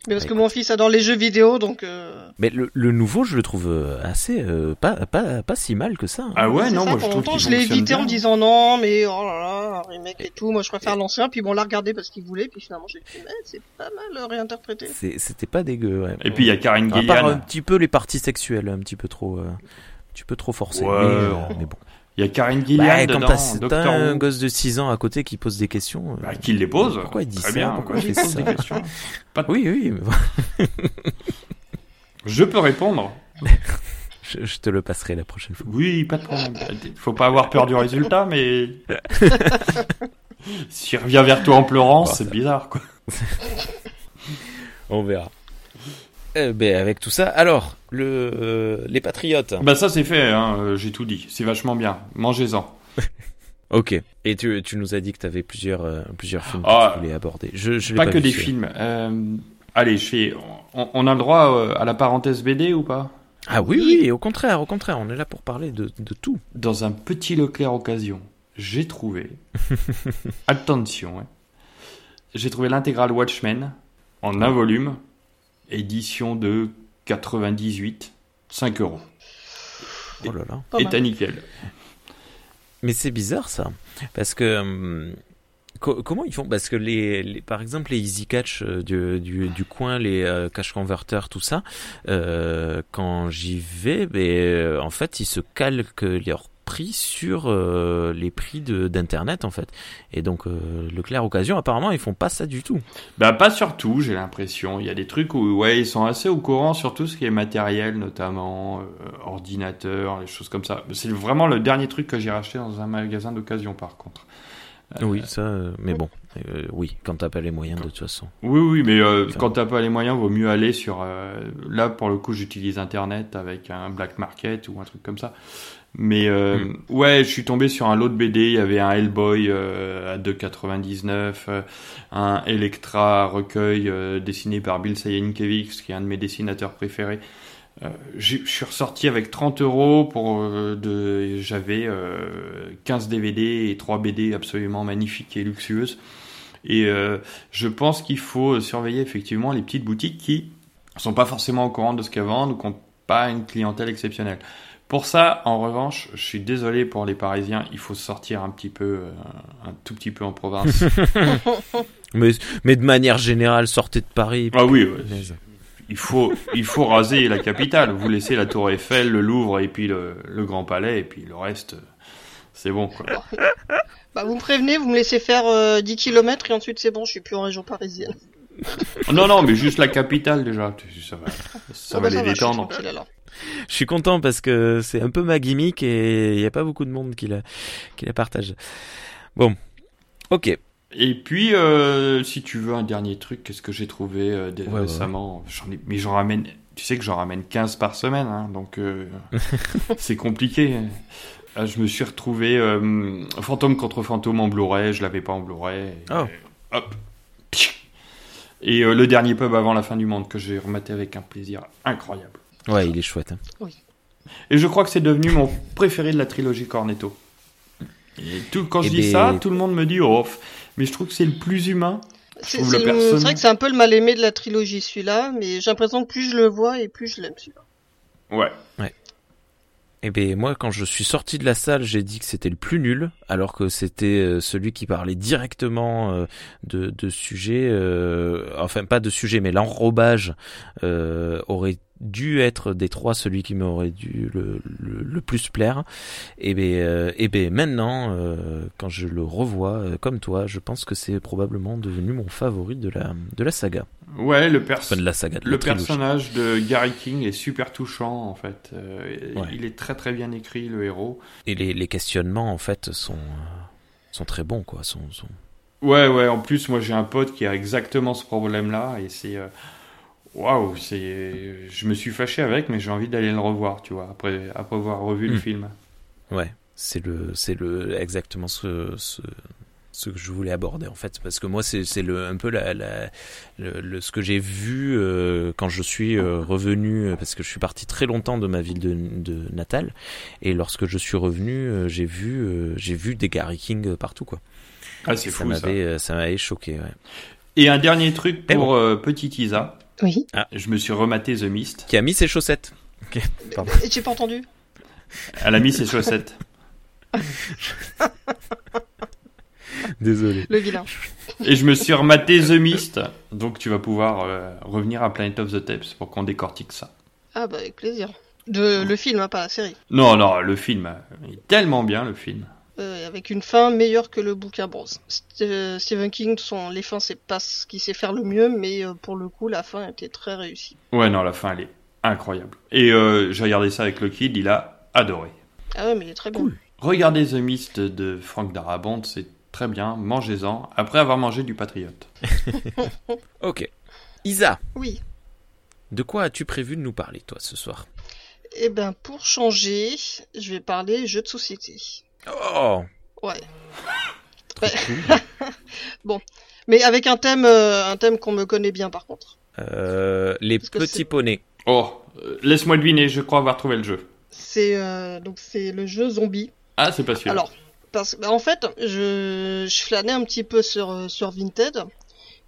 Mais parce que mon fils adore les jeux vidéo, donc. Euh... Mais le, le, nouveau, je le trouve euh, assez euh, pas, pas pas si mal que ça. Hein. Ah ouais, non, ça, moi je trouve. Longtemps, je l'ai évité en me disant non, mais oh là là, un remake et tout. Moi, je préfère l'ancien. Puis bon, l'a regardé parce qu'il voulait. Puis finalement, j'ai dit mais c'est pas mal réinterprété. C'était pas dégueu. Ouais. Et puis il y a Karine Gillian. À part un petit peu les parties sexuelles, un petit peu trop, euh, un petit peu trop forcé. Ouais, mais, mais bon. Il y a Karine Gillian bah, dedans, quand t'as un gosse de 6 ans à côté qui pose des questions. Bah, qu'il les pose. Pourquoi il dit Très ça bien. Pourquoi il fait pose ça des questions Pas de- Oui, oui. mais. Je peux répondre. je, je te le passerai la prochaine fois. Oui, pas de problème. Faut pas avoir peur du résultat, mais s'il revient vers toi en pleurant, Bon, c'est bizarre, quoi. On verra. Eh ben, avec tout ça, alors, le, euh, les Patriotes. Bah ça c'est fait, hein, euh, j'ai tout dit. C'est vachement bien. Mangez-en. Ok. Et tu, tu nous as dit que tu avais plusieurs, euh, plusieurs films Ah. que tu voulais aborder. Je, je l'ai Pas, pas, que des films. Euh, allez, je fais. On, on a le droit euh, à la parenthèse BD ou pas? Ah oui, oui, au contraire, au contraire, on est là pour parler de, de tout. Dans un petit Leclerc occasion, j'ai trouvé. Attention, hein. J'ai trouvé l'intégrale Watchmen en un volume, édition de 98, 5 euros. Oh là là. Et t'as nickel. Mais c'est bizarre ça, parce que hum, co- comment ils font? Parce que les, les- par exemple les Easy Catch euh, du, du, du coin, les euh, cash converters, tout ça, euh, quand j'y vais, ben, euh, en fait ils se calquent leurs prix sur euh, les prix d'internet en fait. Et donc euh, Leclerc Occasion, apparemment ils font pas ça du tout. Bah pas surtout, j'ai l'impression. Il y a des trucs où ouais, ils sont assez au courant sur tout ce qui est matériel, notamment euh, ordinateur, les choses comme ça. C'est vraiment le dernier truc que j'ai racheté dans un magasin d'occasion par contre. Euh, Oui, ça, mais bon, euh, oui, quand t'as pas les moyens de toute façon. Oui, oui, mais euh, Ça quand t'as pas les moyens, vaut mieux aller sur. euh, là, pour le coup, j'utilise Internet avec un black market ou un truc comme ça. Mais euh, Mm. ouais, je suis tombé sur un lot de BD. Il y avait un Hellboy euh, à 2,99, euh, un Electra recueil euh, dessiné par Bill Sienkiewicz, qui est un de mes dessinateurs préférés. Je suis ressorti avec 30 euros pour de j'avais euh, 15 DVD et 3 BD absolument magnifiques et luxueuses et je pense qu'il faut surveiller effectivement les petites boutiques qui sont pas forcément au courant de ce qu'elles vendent ou qui n'ont pas une clientèle exceptionnelle. Pour ça, en revanche, je suis désolé pour les Parisiens, il faut sortir un petit peu, euh, un tout petit peu en province. Mais, mais de manière générale, sortez de Paris. ah oui, ouais. il faut, il faut raser la capitale. Vous laissez la Tour Eiffel, le Louvre et puis le, le Grand Palais et puis le reste, c'est bon quoi. Bah, vous me prévenez, vous me laissez faire euh, 10 km et ensuite c'est bon, je suis plus en région parisienne. Non, non, mais juste la capitale déjà, ça va, ça Ah va bah, les va, je suis détendre. Je suis content parce que c'est un peu ma gimmick et il n'y a pas beaucoup de monde qui la, qui la partage. Bon, ok. Et puis, euh, si tu veux un dernier truc, qu'est-ce que j'ai trouvé euh, Ouais, récemment? Ai- Mais j'en ramène, tu sais que j'en ramène 15 par semaine, hein, donc euh, c'est compliqué. Euh, Je me suis retrouvé euh, Fantôme contre Fantôme en Blu-ray, je l'avais pas en Blu-ray. et- Oh. Hop. Et euh, le dernier pub avant la fin du monde que j'ai rematé avec un plaisir incroyable. Ouais, il est chouette. hein. Et je crois que c'est devenu mon préféré de la trilogie Cornetto. Et tout, quand je dis ça, tout le monde me dit oh, mais je trouve que c'est le plus humain. C'est vrai que c'est un peu le mal aimé de la trilogie celui-là, mais j'ai l'impression que plus je le vois et plus je l'aime celui-là. Ouais. Eh ben moi, quand je suis sorti de la salle, j'ai dit que c'était le plus nul, alors que c'était euh, celui qui parlait directement euh, de, de sujets, euh, enfin pas de sujets, mais l'enrobage euh, aurait dû être des trois celui qui m'aurait dû le, le, le, plus plaire. Et ben, euh, et ben maintenant, euh, quand je le revois euh, comme toi, je pense que c'est probablement devenu mon favori de la de la saga. Ouais, le, perso Enfin, de la saga. de la le trilogie. personnage de Gary King est super touchant en fait. Ouais. Il est très très bien écrit, le héros. Et les, les questionnements en fait sont sont très bons quoi. Sont, sont... Ouais, ouais, en plus, moi j'ai un pote qui a exactement ce problème-là et c'est. Waouh, c'est. Je me suis fâché avec, mais j'ai envie d'aller le revoir, tu vois, après, après avoir revu le Hmm. film. Ouais, c'est le, c'est le, exactement ce, ce, ce que je voulais aborder en fait, parce que moi c'est, c'est le, un peu la, la, le, le- ce que j'ai vu euh, quand je suis euh, revenu, euh, parce que je suis parti très longtemps de ma ville de, de natale, et lorsque je suis revenu, euh, j'ai vu, j'ai vu des Gary King partout quoi. Ah, c'est fou ça. m'avait, ça m'avait choqué. Ouais. Et un dernier truc Et pour euh, Petit Isa. Oui. Je me suis rematé The Mist. Qui a mis ses chaussettes. Ok, pardon. Et j'ai pas entendu. Elle a mis ses chaussettes. Désolé. Le vilain. Et je me suis rematé The Mist. Donc tu vas pouvoir euh, revenir à Planet of the Tapes pour qu'on décortique ça. Ah bah avec plaisir. De, le film, hein, pas la série. Non, non, le film euh, est tellement bien, le film. Euh, avec une fin meilleure que le bouquin. Bon, St- euh, Stephen King, son, les fins, c'est pas ce qu'il sait faire le mieux, mais euh, pour le coup, la fin était très réussie. Ouais, non, la fin, elle est incroyable. Et euh, j'ai regardé ça avec le kid, il a adoré. Ah ouais, mais il est très bon. Cool. Regardez The Mist de Frank Darabont, c'est très bien, mangez-en, après avoir mangé du Patriote. Ok. Isa, Oui. de quoi as-tu prévu de nous parler toi ce soir? Et ben pour changer, je vais parler jeux de société. Oh. Ouais. trop Ouais. cool. Mais avec un thème, euh, un thème qu'on me connaît bien par contre. Euh, les petits poneys. Oh, euh, laisse-moi deviner, je crois avoir trouvé le jeu. C'est euh, donc c'est le jeu zombie. Ah, c'est pas sûr. Alors, parce que bah, en fait, je, je flânais un petit peu sur sur Vinted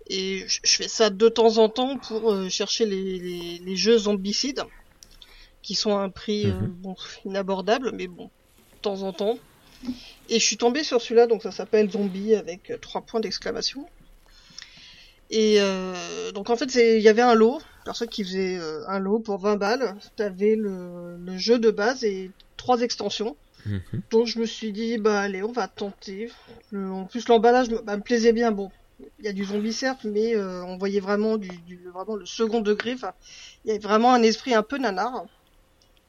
et je, je fais ça de temps en temps pour euh, chercher les, les, les jeux zombicides qui sont à un prix euh, Mhm. bon, inabordable, mais bon, de temps en temps. Et je suis tombé sur celui-là, donc ça s'appelle Zombie avec euh, trois points d'exclamation. Et euh, donc en fait, il y avait un lot, personne qui faisait euh, un lot pour 20 balles. T'avais le, le jeu de base et trois extensions. Mhm. Donc je me suis dit, bah allez, on va tenter. Le- en plus, l'emballage me, bah, me plaisait bien. Bon, il y a du zombie certes, mais euh, on voyait vraiment du, du- vraiment le second degré. Il y avait vraiment un esprit un peu nanar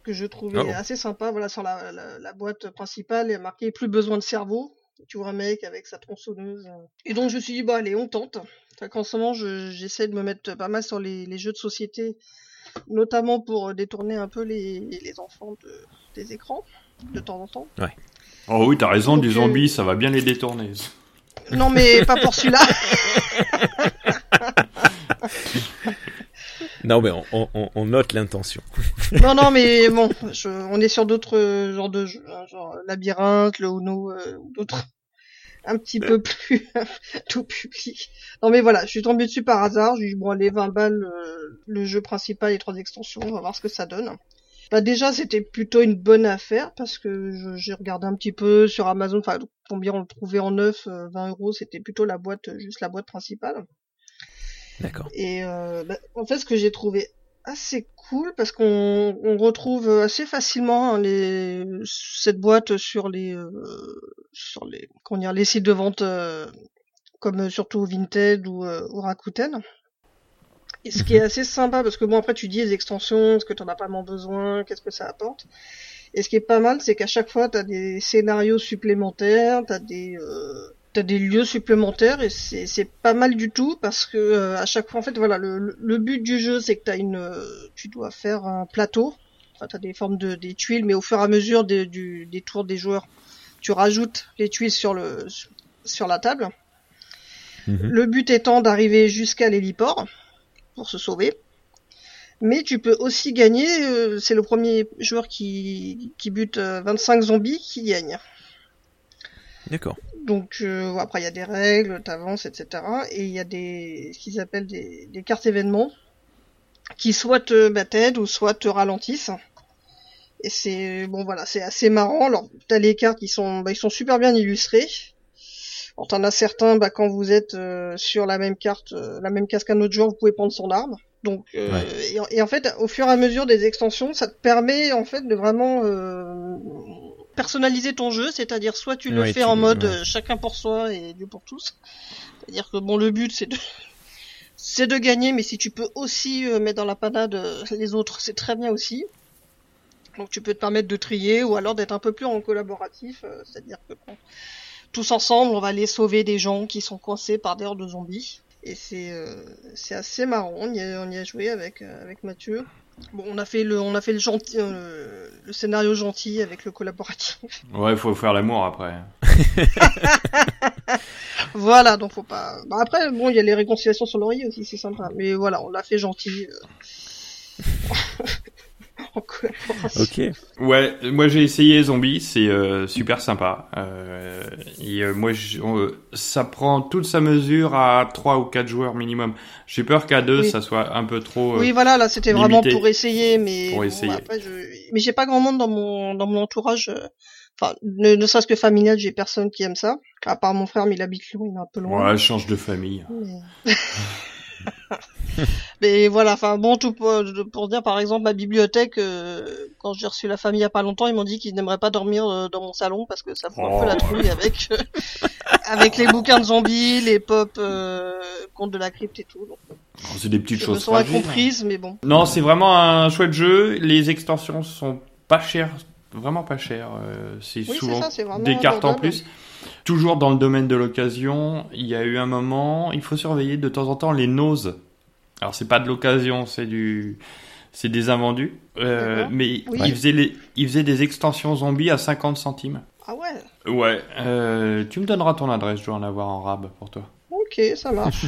que je trouvais Oh. assez sympa. Voilà, sur la, la, la boîte principale, il y a marqué plus besoin de cerveau. Tu vois un mec avec sa tronçonneuse. Et donc je me suis dit, bah allez, on tente. Qu'en ce moment, je- j'essaie de me mettre pas mal sur les, les jeux de société, notamment pour euh, détourner un peu les, les enfants de, des écrans de temps en temps. Oh oui, t'as raison, du Donc, euh, zombie, ça va bien les détourner. Non, mais pas pour celui-là. Non, mais on, on- on, note l'intention. non, non, mais bon, je- on est sur d'autres euh, genres de jeux, hein, genre Labyrinthe, le Uno, euh, ou d'autres un petit peu plus tout public. Non, mais voilà, je suis tombé dessus par hasard. J'ai dit, bon, allez, 20 balles, euh, le jeu principal et trois extensions, on va voir ce que ça donne. Bah, déjà, c'était plutôt une bonne affaire parce que j'ai regardé un petit peu sur Amazon, enfin, combien on le trouvait en neuf, euh, 20 euros, c'était plutôt la boîte, juste la boîte principale. D'accord. Et euh, bah, en fait, ce que j'ai trouvé assez cool, parce qu'on on retrouve assez facilement hein, les, cette boîte sur les, euh, sur les, comment dire, les sites de vente, euh, comme euh, surtout Vinted ou, euh, ou Rakuten. Et ce qui est assez sympa, parce que bon, après tu dis les extensions, est-ce que tu en as pas vraiment besoin, qu'est-ce que ça apporte? Et ce qui est pas mal, c'est qu'à chaque fois, tu as des scénarios supplémentaires, tu as des, euh, t'as des lieux supplémentaires et c'est c'est pas mal du tout parce que euh, à chaque fois en fait voilà le, but du jeu c'est que t'as une euh, tu dois faire un plateau. Enfin t'as des formes de des tuiles mais au fur et à mesure des, du, des tours des joueurs tu rajoutes les tuiles sur le sur la table. Mhm. le but étant d'arriver jusqu'à l'héliport pour se sauver. Mais tu peux aussi gagner euh, c'est le premier joueur qui qui bute euh, 25 zombies qui gagne D'accord. donc euh, après il y a des règles, t'avances, etc. Et il y a des ce qu'ils appellent des, des cartes événements qui soit te t'aident ou soit te ralentissent. Et c'est bon voilà, c'est assez marrant. Alors t'as les cartes qui sont bah, ils sont super bien illustrés. Alors t'en as certains bah, quand vous êtes euh, sur la même carte, euh, la même case qu'un autre joueur, vous pouvez prendre son arme. Donc, et, en fait, au fur et à mesure des extensions, ça te permet en fait de vraiment personnaliser ton jeu, c'est-à-dire soit tu le fais en mode euh, chacun pour soi et Dieu pour tous. C'est-à-dire que bon, le but c'est de c'est de gagner, mais si tu peux aussi mettre dans la panade les autres, c'est très bien aussi. Donc tu peux te permettre de trier ou alors d'être un peu plus en collaboratif, c'est-à-dire que tous ensemble, on va aller sauver des gens qui sont coincés par des hordes de zombies. Et c'est euh, c'est assez marrant. On y a, on y a joué avec euh, avec Mathieu. Bon, on a fait le on a fait le gentil euh, le scénario gentil avec le collaboratif. Ouais, il faut faire l'amour après. voilà, donc faut pas. Bah, après, bon, il y a les réconciliations sur l'oreiller aussi, c'est sympa. Mais voilà, on l'a fait gentil. Ok. Ouais, moi j'ai essayé Zombie, c'est euh, super sympa. Euh, et euh, moi, ça prend toute sa mesure à 3 ou 4 joueurs minimum. J'ai peur qu'à 2, ça soit un peu trop. oui, voilà, là c'était vraiment pour essayer, mais. Pour essayer. Mais j'ai pas grand monde dans mon, dans mon entourage. Enfin, ne, ne serait-ce que familial, j'ai personne qui aime ça. À part mon frère, mais il habite Lyon, il est un peu loin. Ouais, change de famille. Mais voilà, enfin bon, tout pour, pour, dire par exemple ma bibliothèque, euh, quand j'ai reçu la famille il y a pas longtemps, ils m'ont dit qu'ils n'aimeraient pas dormir euh, dans mon salon parce que ça fout un peu la oh. trouille avec euh, avec les bouquins de zombies, les pop contes de la crypte et tout. Oh, c'est des petites choses. Me sens mais bon. Non, c'est vraiment un chouette jeu. Les extensions sont pas chères, vraiment pas chères. c'est souvent des cartes en plus. Toujours dans le domaine de l'occasion, il y a eu un moment, il faut surveiller de temps en temps les noses. Alors c'est pas de l'occasion, c'est du, c'est des invendus. Euh, mais il faisait les, il faisait des extensions zombies à 50 centimes. Ah ouais. Ouais. Euh, tu me donneras ton adresse, je dois en avoir en rab pour toi. Ok, ça marche.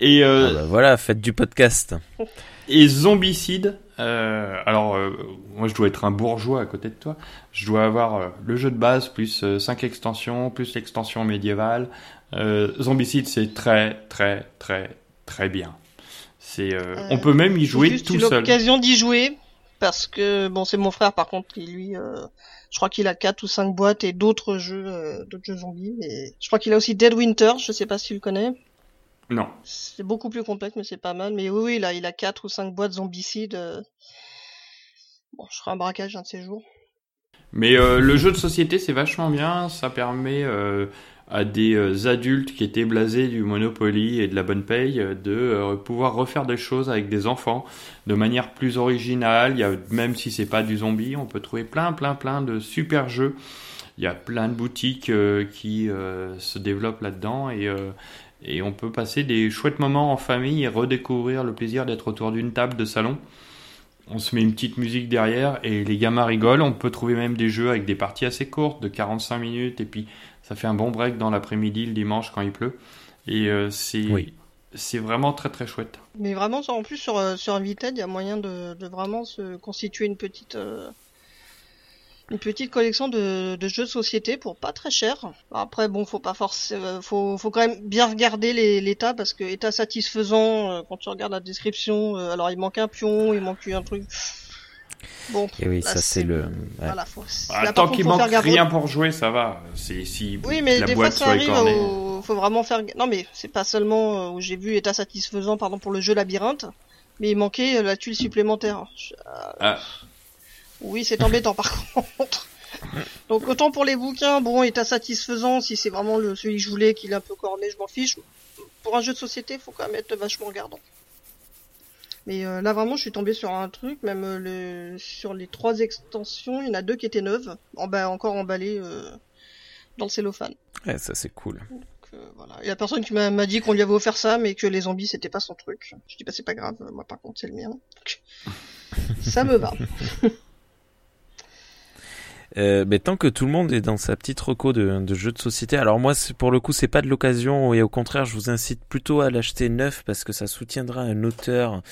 Et euh, ah bah voilà, faites du podcast. Et Zombicide, euh, alors euh, moi je dois être un bourgeois à côté de toi. Je dois avoir euh, le jeu de base plus 5 extensions, plus l'extension médiévale. Zombicide c'est très très très très bien. C'est, on peut même y jouer tout seul. l'occasion d'y jouer parce que bon c'est mon frère par contre qui lui je crois qu'il a 4 ou 5 boîtes et d'autres jeux d'autres jeux zombies mais je crois qu'il a aussi Dead Winter, je sais pas si tu le connais. Non. C'est beaucoup plus complexe, mais c'est pas mal. Mais oui, oui, là, il a quatre ou cinq boîtes zombicides. Euh. Bon, je ferai un braquage un de ces jours. Mais euh, le jeu de société, c'est vachement bien. Ça permet euh, à des adultes qui étaient blasés du Monopoly et de la bonne paye de pouvoir refaire des choses avec des enfants de manière plus originale. Il y a, même si c'est pas du zombie, on peut trouver plein, plein, plein de super jeux. Il y a plein de boutiques qui se développent là-dedans et et on peut passer des chouettes moments en famille et redécouvrir le plaisir d'être autour d'une table de salon. On se met une petite musique derrière et les gamins rigolent. On peut trouver même des jeux avec des parties assez courtes de 45 minutes et puis ça fait un bon break dans l'après-midi le dimanche quand il pleut. Et euh, c'est c'est vraiment très très chouette. Mais vraiment, en plus sur, euh, sur Invited, il y a moyen de, de vraiment se constituer une petite, euh, une petite collection de, de, jeux de société pour pas très cher. Après bon, faut pas forcément, euh, faut, faut quand même bien regarder l'état parce que état satisfaisant euh, quand tu regardes la description. Euh, alors il manque un pion, il manque un truc. Bon. Et oui, ça c'est le. Voilà, faut... Bah, tant qu'il manque rien pour jouer, ça va. C'est si. Oui, mais des fois ça arrive. Faut vraiment faire. Non, mais c'est pas seulement où j'ai vu état satisfaisant, pardon, pour le jeu labyrinthe, mais il manquait la tuile supplémentaire. Ah. Oui, c'est embêtant par contre. Donc autant pour les bouquins, bon, état satisfaisant si c'est vraiment le celui que je voulais, qu'il est un peu corné, je m'en fiche. Pour un jeu de société, faut quand même être vachement regardant. Mais euh, là vraiment, je suis tombé sur un truc, même euh, le sur les trois extensions, il y en a deux qui étaient neuves, en bas encore emballées euh, dans le cellophane. Ouais, ça c'est cool. voilà. Il y a personne qui m'a dit qu'on lui avait offert ça, mais que les zombies c'était pas son truc. Je dis bah c'est pas grave, moi par contre c'est le mien. ça me va. Euh, mais tant que tout le monde est dans sa petite reco de, de jeux de société, alors moi pour le coup c'est pas de l'occasion et au contraire je vous incite plutôt à l'acheter neuf parce que ça soutiendra un auteur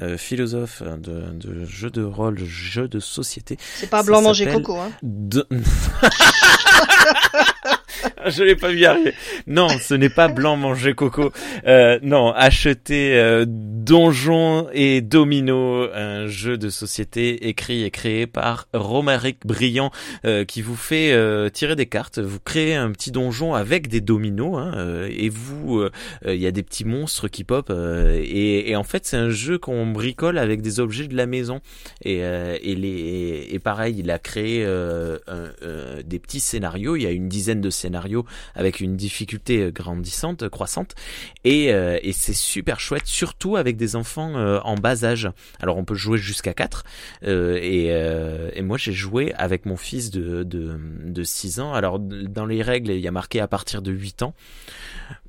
euh, philosophe de, de jeux de rôle, jeux de société. C'est pas blanc manger coco hein. je l'ai pas vu arriver. Non, ce n'est pas blanc manger coco. Euh, non, acheter euh, Donjon et Domino, un jeu de société écrit et créé par Romaric Brillant, euh, qui vous fait euh, tirer des cartes. Vous créez un petit donjon avec des dominos, hein, euh, et vous, il y a des petits monstres qui pop. Et, et, en fait, c'est un jeu qu'on bricole avec des objets de la maison. Et, et les, et, pareil, il a créé des petits scénarios. Il y a une dizaine de scénarios avec une difficulté grandissante, croissante, et, et c'est super chouette, surtout avec des enfants en bas âge. Alors on peut jouer jusqu'à 4 euh, et, euh, moi j'ai joué avec mon fils de, de, de 6 ans. Alors dans les règles il y a marqué à partir de 8 ans.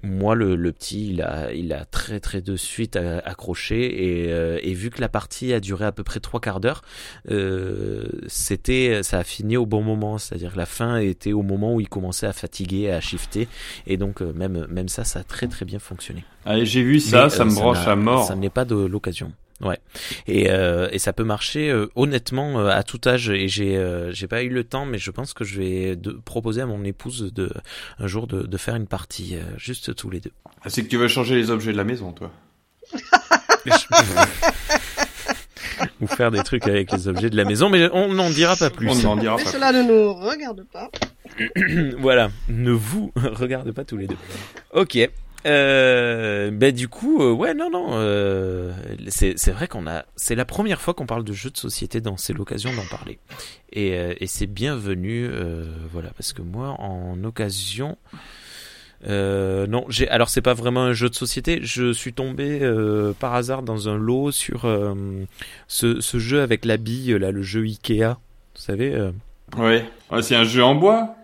Moi le, petit il a, très très de suite accroché et, euh, vu que la partie a duré à peu près trois quarts d'heure, euh, c'était ça a fini au bon moment. C'est-à-dire que la fin était au moment où il commençait à à shifter et donc même, même ça ça a très très bien fonctionné. Allez, j'ai vu ça, ça me branche à mort. Ça n'est pas de l'occasion. Ouais. Et, euh, et ça peut marcher euh, honnêtement euh, à tout âge. Et j'ai euh, j'ai pas eu le temps, mais je pense que je vais de, proposer à mon épouse de un jour de, de faire une partie juste tous les deux. Ah, c'est que tu veux changer les objets de la maison, toi. Ou faire des trucs avec les objets de la maison, mais on n'en dira pas plus. On n'en dira mais pas. Cela ne nous regarde pas. voilà, ne vous regarde pas tous les deux. Ok. Euh, ben du coup, euh, ouais, non, non, euh, c'est vrai qu'on a, c'est la première fois qu'on parle de jeux de société, dans c'est l'occasion d'en parler, et, euh, et c'est bienvenu, voilà, parce que moi, en occasion, non, j'ai, alors c'est pas vraiment un jeu de société, je suis tombé par hasard dans un lot sur ce, ce jeu avec la bille, là, le jeu Ikea, vous savez. Ouais, c'est un jeu en bois?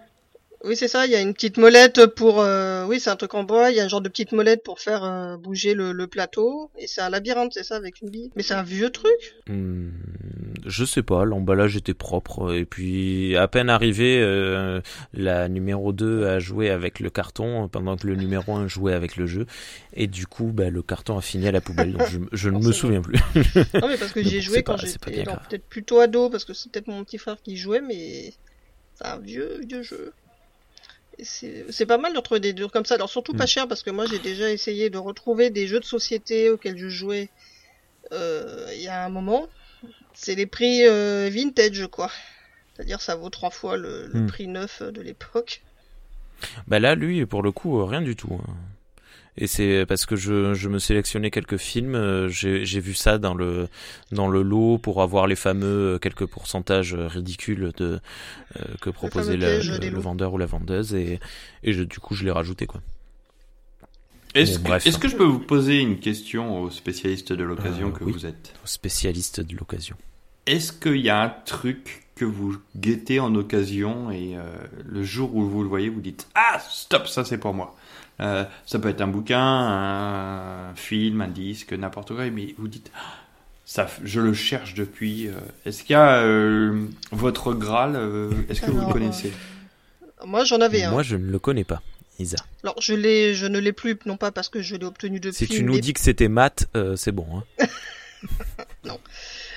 Oui, c'est ça. Il y a une petite molette pour. Euh... Oui, c'est un truc en bois. Il y a un genre de petite molette pour faire euh, bouger le, le, plateau. Et c'est un labyrinthe, c'est ça, avec une bille. Mais c'est un vieux truc. Hmm, je sais pas. L'emballage était propre. Et puis, à peine arrivé, euh, la numéro 2 a joué avec le carton pendant que le numéro 1 jouait avec le jeu. Et du coup, bah, le carton a fini à la poubelle. Donc, je, je ne me souviens plus. non, mais parce que j'y ai joué quand j'étais peut-être plutôt ado, parce que c'est peut-être mon petit frère qui jouait, mais c'est un vieux, vieux jeu c'est pas mal de retrouver des durs comme ça. Alors surtout pas mm. cher parce que moi j'ai déjà essayé de retrouver des jeux de société auxquels je jouais euh, il y a un moment. C'est les prix euh, vintage quoi. C'est-à-dire ça vaut trois fois le, le mm. prix neuf de l'époque. Bah là lui pour le coup rien du tout. Et c'est parce que je, je me sélectionnais quelques films, euh, j'ai vu ça dans le dans le lot pour avoir les fameux euh, quelques pourcentages ridicules de euh, que proposait le, le, le, vendeur ou la vendeuse. Et et je, du coup je l'ai rajouté quoi. Est-ce que, est que, je peux vous poser une question aux spécialistes de l'occasion euh, que oui, vous êtes? Aux spécialistes de l'occasion. Est-ce qu'il y a un truc que vous guettez en occasion et euh, le jour où vous le voyez, vous dites Ah, stop, ça c'est pour moi euh, ça peut être un bouquin, un film, un disque, n'importe quoi, mais vous dites, ça, je le cherche depuis. Euh. Est-ce qu'il y a euh, votre Graal Est-ce que vous le connaissez? Moi, j'en avais un. Moi, je ne le connais pas. Isa. Alors je l'ai, je ne l'ai plus, non pas parce que je l'ai obtenu depuis. Si tu nous dis que c'était mat, c'est bon. Hein. non,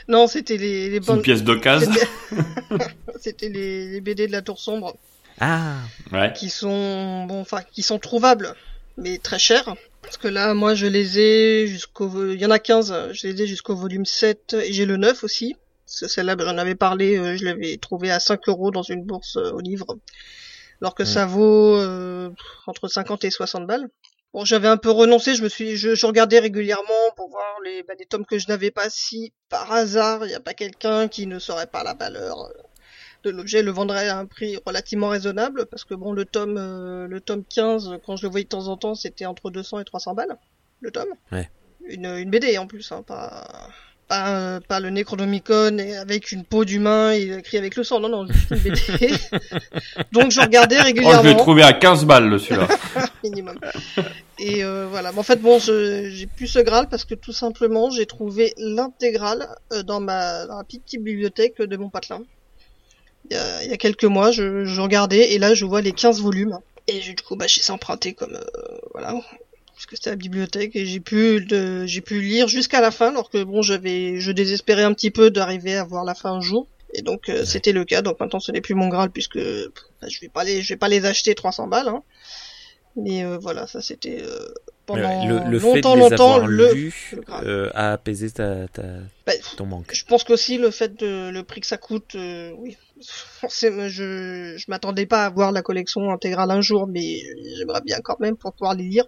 non, c'était les, les bonnes. Une pièce d'occasion. C'était les, les, BD de la Tour sombre. Ah, ouais. Qui sont, bon, enfin, qui sont trouvables, mais très chers. Parce que là, moi, je les ai jusqu'au, il y en a 15, je les ai jusqu'au volume 7, et j'ai le 9 aussi. Celle-là, j'en avais parlé, euh, je l'avais trouvé à 5 euros dans une bourse euh, au livre. Alors que ça vaut euh, entre 50 et 60 balles. Bon, j'avais un peu renoncé, je me suis, je, je regardais régulièrement pour voir les, bah, des tomes que je n'avais pas. Si par hasard, il n'y a pas quelqu'un qui ne saurait pas la valeur de l'objet le vendrait à un prix relativement raisonnable parce que bon le tome euh, le tome 15 quand je le voyais de temps en temps c'était entre 200 et 300 balles le tome. Ouais. une, une BD en plus hein, pas pas, pas le Necronomicon et avec une peau d'humain et écrit avec le sang. Non non juste une BD donc je regardais régulièrement oh, je l'ai trouvé à 15 balles le celui-là. Minimum. Et euh, voilà. En fait bon j'ai plus ce Graal parce que tout simplement j'ai trouvé l'intégrale euh, dans ma dans la petite bibliothèque de mon patelin y a, il y a quelques mois, je, je, regardais et là je vois les 15 volumes. Et du coup, bah, j'ai emprunté comme euh, voilà, parce que c'était à la bibliothèque et j'ai pu j'ai pu lire jusqu'à la fin, alors que bon, j'avais, je désespérais un petit peu d'arriver à voir la fin un jour. Et donc euh, c'était le cas. Donc maintenant ce n'est plus mon Graal puisque bah, je vais pas les, je vais pas les acheter 300 balles. Hein. Mais euh, voilà, ça c'était euh, pendant le, le longtemps, fait de les longtemps avoir le. euh, a apaisé ta, ta, Bah, ton manque. je pense qu'aussi le fait de le prix que ça coûte, euh, oui, je je m'attendais pas à voir la collection intégrale un jour, mais j'aimerais bien quand même pour pouvoir les lire.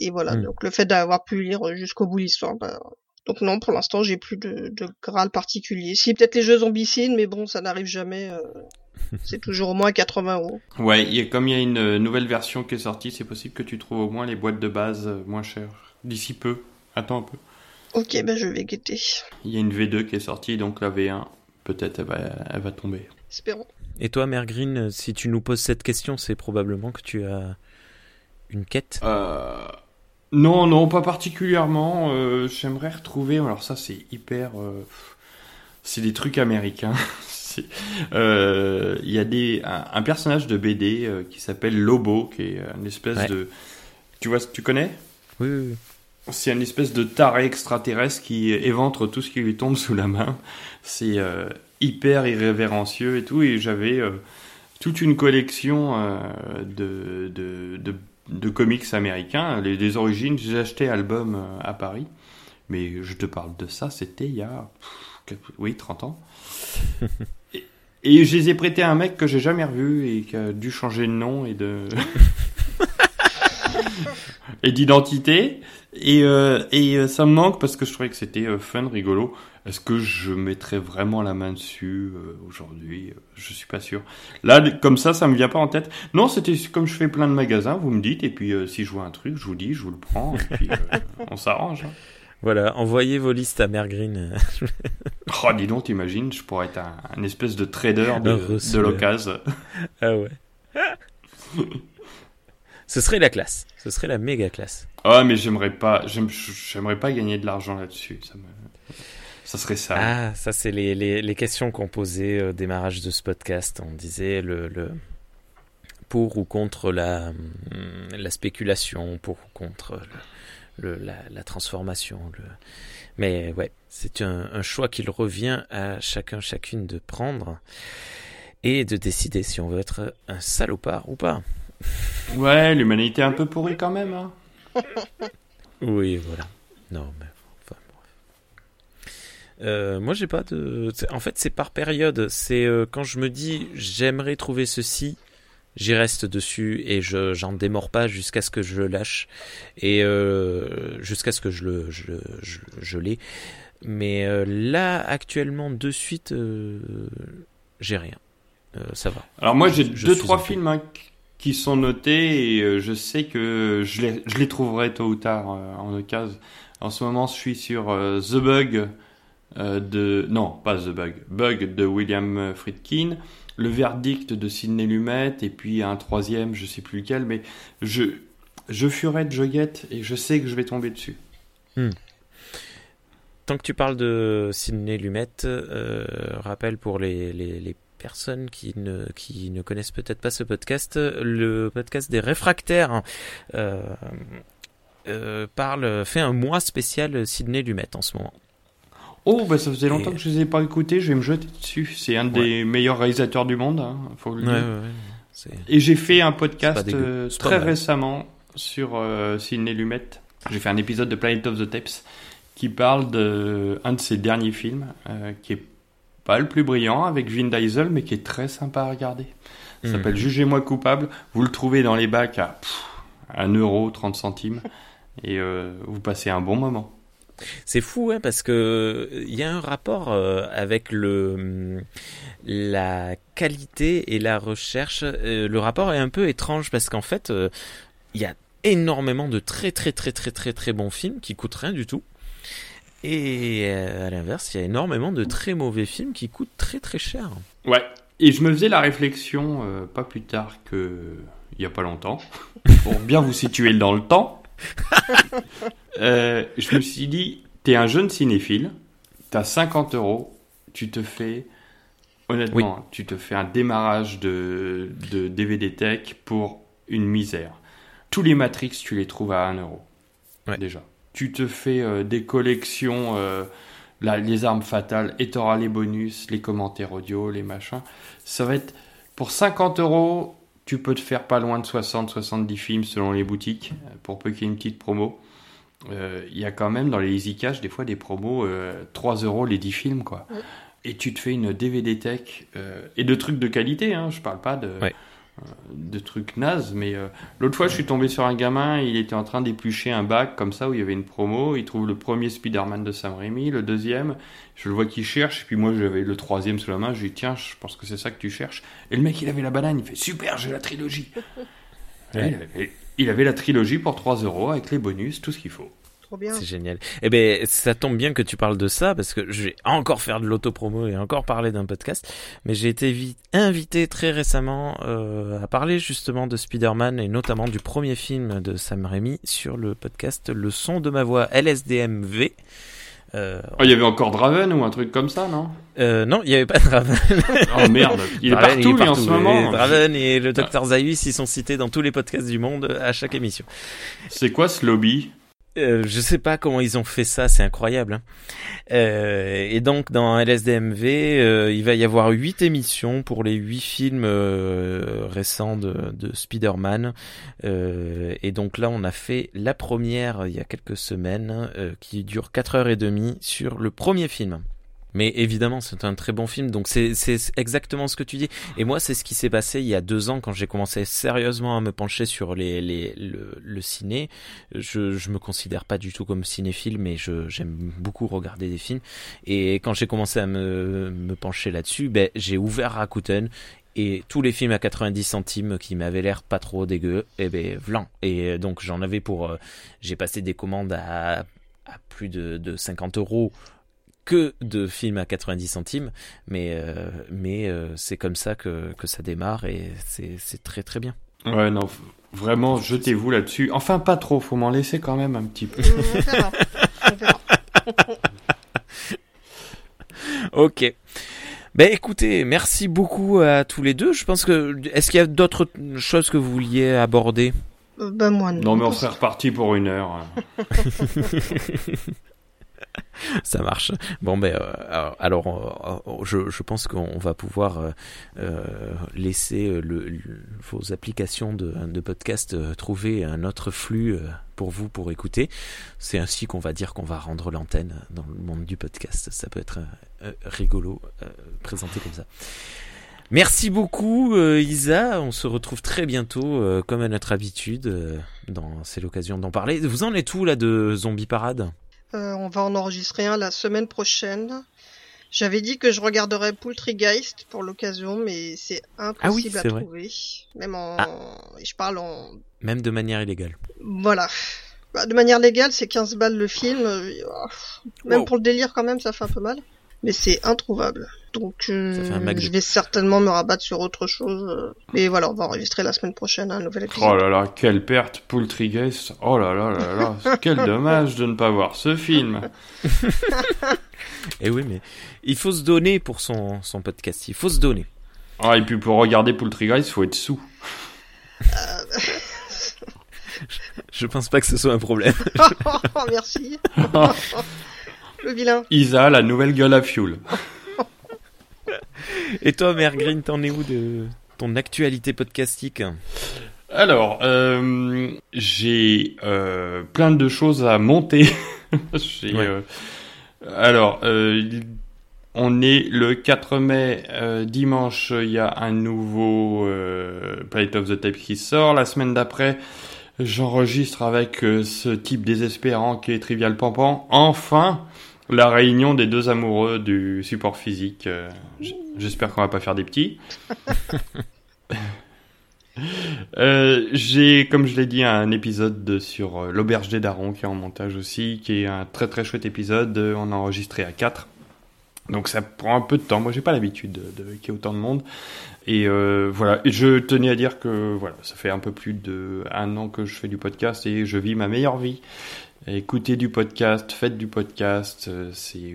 Et voilà, Mm. donc le fait d'avoir pu lire jusqu'au bout l'histoire, bah, donc non, pour l'instant, j'ai plus de, de Graal particulier. Si peut-être les jeux zombicides, mais bon, ça n'arrive jamais. euh, c'est toujours au moins 80 euros. Ouais, il y a- comme il y a une euh, nouvelle version qui est sortie, c'est possible que tu trouves au moins les boîtes de base euh, moins chères. D'ici peu. Attends un peu. Ok, ben je vais guetter. Il y a une V2 qui est sortie, donc la V1, peut-être elle va, elle va tomber. Espérons. Et toi, Mère Green, si tu nous poses cette question, c'est probablement que tu as une quête? Euh, non, non, pas particulièrement. Euh, J'aimerais retrouver. Alors ça, c'est hyper. euh, c'est des trucs américains. C'est- euh, Il y a des un, un personnage de BD euh, qui s'appelle Lobo, qui est une espèce Ouais. de. Tu vois, tu connais? Oui, oui, oui. C'est une espèce de taré extraterrestre qui éventre tout ce qui lui tombe sous la main. C'est euh, hyper irrévérencieux et tout. Et j'avais euh, toute une collection euh, de, de, de, de comics américains. Les, les origines, j'ai acheté album euh, à Paris. Mais je te parle de ça, c'était il y a pff, oui, 30 ans. et, et je les ai prêtés à un mec que j'ai jamais revu et qui a dû changer de nom et de et d'identité. Et, euh, et euh, ça me manque parce que je trouvais que c'était fun, rigolo. Est-ce que je mettrais vraiment la main dessus euh, aujourd'hui? Je suis pas sûr. Là, comme ça, ça me vient pas en tête. Non, c'était comme je fais plein de magasins, vous me dites, et puis euh, si je vois un truc, je vous dis, je vous le prends, et puis euh, on s'arrange. hein. Voilà, envoyez vos listes à Mère Green. Oh, dis donc, t'imagines, je pourrais être un, un espèce de trader de, de l'occasion. ah ouais. Ce serait la classe. Ce serait la méga classe. Ah, mais j'aimerais pas, j'aime- j'aimerais pas gagner de l'argent là-dessus. Ça me, ça serait ça. Ah, ça c'est les, les, les questions qu'on posait au démarrage de ce podcast. On disait le, le pour ou contre la, hum, la spéculation, pour ou contre le, le- la, la transformation. Le... Mais ouais, c'est un, un choix qu'il revient à chacun, chacune de prendre et de décider si on veut être un salopard ou pas. Ouais, l'humanité est un peu pourrie quand même. Hein. Oui, voilà. Non, mais. Euh, moi, j'ai pas de. En fait, c'est par période. C'est euh, quand je me dis j'aimerais trouver ceci, j'y reste dessus et je j'en démords pas jusqu'à ce que je le lâche et euh, jusqu'à ce que je le je, je, je l'ai. Mais euh, là, actuellement, de suite, j'ai rien. Ça va. Alors moi, j'ai deux, trois films hein, qui sont notés et je sais que je les, je les trouverai tôt ou tard en occasion. En ce moment, je suis sur The Bug de... Non, pas The Bug. Bug de William Friedkin. Le verdict de Sidney Lumet. Et puis un troisième, je sais plus lequel. Mais je, je furai de Joguette et je sais que je vais tomber dessus. Tant que tu parles de Sidney Lumet, euh, rappel pour les, les, les personnes qui ne, qui ne connaissent peut-être pas ce podcast, le podcast des réfractaires euh, euh, parle, fait un mois spécial Sidney Lumet en ce moment. Oh, bah ça faisait longtemps Et- que je les ai pas écoutés. Je vais me jeter dessus. C'est un des meilleurs réalisateurs du monde. Hein, faut le Ouais, dire. ouais, Et j'ai fait un podcast euh, très récemment sur euh, Sidney Lumet. J'ai fait un épisode de Planet of the Tapes qui parle de un de ses derniers films euh, qui est pas le plus brillant avec Vin Diesel mais qui est très sympa à regarder. Ça Mhm. s'appelle Jugez-moi coupable. Vous le trouvez dans les bacs à pff, 1 euro 30 centimes et euh, vous passez un bon moment. C'est fou, hein, parce que il y a un rapport euh, avec le hum, la qualité et la recherche. Euh, le rapport est un peu étrange parce qu'en fait, euh, il y a énormément de très très très très très très bons films qui coûtent rien du tout. Et euh, à l'inverse, il y a énormément de très mauvais films qui coûtent très très cher. Ouais. Et je me faisais la réflexion euh, pas plus tard que il y a pas longtemps pour bien vous situer dans le temps. Euh, je me suis dit, t'es un jeune cinéphile, t'as 50 euros, tu te fais, honnêtement, tu te fais un démarrage de, de DVD Tech pour une misère. Tous les Matrix, tu les trouves à 1 euro. Ouais. Déjà. Tu te fais euh, des collections euh, les armes fatales, et t'auras les bonus, les commentaires audio, les machins. Ça va être pour 50 euros. Tu peux te faire pas loin de 60-70 films selon les boutiques, pour peu qu'il y ait une petite promo. Euh, Il y a quand même dans les Easy Cash des fois des promos 3 euros les 10 films quoi. Et tu te fais une DVD tech euh, et de trucs de qualité, hein, je parle pas de. De trucs nazes, mais euh, l'autre fois je suis tombé sur un gamin, il était en train d'éplucher un bac comme ça où il y avait une promo, il trouve le premier Spider-Man de Sam Raimi, le deuxième, je le vois qu'il cherche, et puis moi j'avais le troisième sous la main, je lui dis tiens, je pense que c'est ça que tu cherches. Et le mec il avait la banane, il fait super, j'ai la trilogie. Ouais. Il, avait, il avait la trilogie pour 3 euros avec les bonus, tout ce qu'il faut. Trop bien. C'est génial. Eh ben, ça tombe bien que tu parles de ça parce que je vais encore faire de l'autopromo et encore parler d'un podcast. Mais j'ai été vi- invité très récemment euh, à parler justement de Spider-Man et notamment du premier film de Sam Raimi sur le podcast Le son de ma voix LSDMV. Euh, Oh, il y avait encore Draven ou un truc comme ça, non? Euh, non, il n'y avait pas de Raven. Oh merde, il est Draven, partout, lui, en ce Et moment. Draven et le Dr Zaius, ils sont cités dans tous les podcasts du monde à chaque émission. C'est quoi ce lobby? Euh, je sais pas comment ils ont fait ça, c'est incroyable. hein. Euh, et donc dans LSDMV, euh, il va y avoir huit émissions pour les huit films récents de, de Spider-Man. Et donc là, on a fait la première il y a quelques semaines, qui dure quatre heures et demie sur le premier film. Mais évidemment, c'est un très bon film, donc c'est exactement ce que tu dis. Et moi, c'est ce qui s'est passé il y a deux ans quand j'ai commencé sérieusement à me pencher sur les, les, le, le ciné. Je, je me considère pas du tout comme cinéphile, mais je j'aime beaucoup regarder des films. Et quand j'ai commencé à me, me pencher là-dessus, ben j'ai ouvert Rakuten et tous les films à 90 centimes qui m'avaient l'air pas trop dégueux, et ben vlan. Et donc j'en avais pour, euh, j'ai passé des commandes à, à plus de, de 50 euros que de films à 90 centimes, mais euh, mais euh, c'est comme ça que, que ça démarre et c'est c'est très très bien. Ouais, non, vraiment, jetez-vous là-dessus. Enfin, pas trop, faut m'en laisser quand même un petit peu. On verra. On verra. Ok. Ben écoutez, merci beaucoup à tous les deux. Je pense que est-ce qu'il y a d'autres choses que vous vouliez aborder? Euh, bah moi non. Non, mais on serait reparti pour une heure. Ça marche. Bon ben euh, alors euh, je, je pense qu'on va pouvoir euh, euh, laisser euh, vos applications de, podcast euh, trouver un autre flux euh, pour vous pour écouter. C'est ainsi qu'on va dire qu'on va rendre l'antenne dans le monde du podcast. Ça peut être euh, euh, rigolo euh, présenté comme ça. Merci beaucoup euh, Isa, on se retrouve très bientôt euh, comme à notre habitude. euh, dans c'est l'occasion d'en parler. Vous en êtes où là de Zombie Parade? Euh, on va en enregistrer un la semaine prochaine. J'avais dit que je regarderais Poultrygeist pour l'occasion, mais c'est impossible Ah c'est à vrai. trouver. Même en, Ah. je parle en, Même de manière illégale. voilà. Bah, de manière légale, c'est 15 balles le film. euh, oh, Même Wow. pour le délire quand même, ça fait un peu mal. Mais c'est introuvable. Donc, euh, je vais certainement me rabattre sur autre chose. euh. Mais voilà, on va enregistrer la semaine prochaine un nouvel épisode. Oh là là, quelle perte, Poultrygeist. Oh là là là là, quel dommage de ne pas voir ce film. Et Eh oui, mais il faut se donner pour son, son podcast. Il faut se donner. Ah, et puis pour regarder Poultrygeist, faut être sous. Je pense pas que ce soit un problème. oh, merci. le vilain. Isa, la nouvelle gueule à fuel. Et toi, Mère Green, t'en es où de ton actualité podcastique? Alors, euh, j'ai euh, plein de choses à monter. Ouais. euh, alors, on est le 4 mai, dimanche, il y a un nouveau Planet of the Tape qui sort. La semaine d'après, j'enregistre avec ce type désespérant qui est Trivial Pampan. Enfin, la réunion des deux amoureux du support physique. Euh, J'espère qu'on va pas faire des petits. Euh, j'ai, comme je l'ai dit, un épisode de- sur euh, l'auberge des darons qui est en montage aussi, qui est un très très chouette épisode. On a enregistré à 4. Donc ça prend un peu de temps. Moi, j'ai pas l'habitude de, de- qu'il y ait autant de monde. Et euh, voilà. Et je tenais à dire que voilà, ça fait un peu plus de un an que je fais du podcast et je vis ma meilleure vie. Écoutez du podcast, faites du podcast, euh, c'est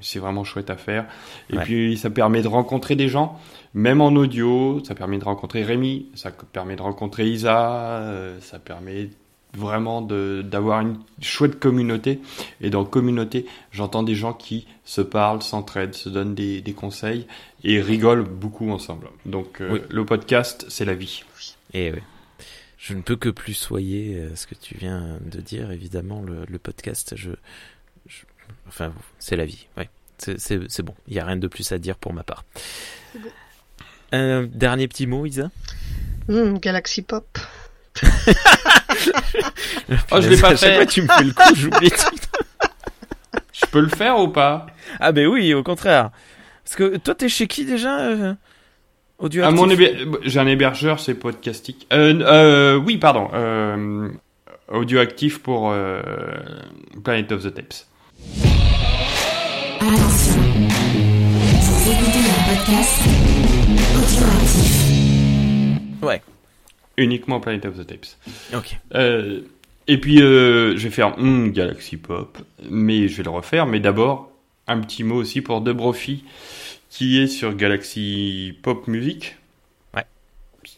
c'est vraiment chouette à faire. Et Ouais. puis ça permet de rencontrer des gens, même en audio. Ça permet de rencontrer Rémi, ça permet de rencontrer Isa, euh, ça permet vraiment de d'avoir une chouette communauté. Et dans communauté, j'entends des gens qui se parlent, s'entraident, se donnent des, des conseils et rigolent beaucoup ensemble. Donc euh, le podcast, c'est la vie. Et oui. Je ne peux que plus soyer euh, ce que tu viens de dire. Évidemment, le, le podcast, je, je- enfin, c'est la vie. Ouais, c'est c'est c'est bon. Il y a rien de plus à dire pour ma part. C'est bon. Un dernier petit mot, Isa? Hum, Galaxy Pop. Oh, je l'ai pas À chaque fait. fois, tu me fais le coup, j'oublie tout. Je peux le faire ou pas? Ah ben oui, au contraire. Parce que toi, t'es chez qui déjà euh, Audio À actif mon héber- j'ai un hébergeur, c'est Podcastic. Euh, euh, oui, pardon. Euh, audioactif pour euh, Planet of the Tapes. Attention, vous écoutez un podcast audioactif. Ouais. Uniquement Planet of the Tapes. Ok. Euh, et puis, euh, je vais faire hmm, Galaxy Pop, mais je vais le refaire. Mais d'abord, un petit mot aussi pour De Brofi, qui est sur Galaxy Pop Music. Ouais.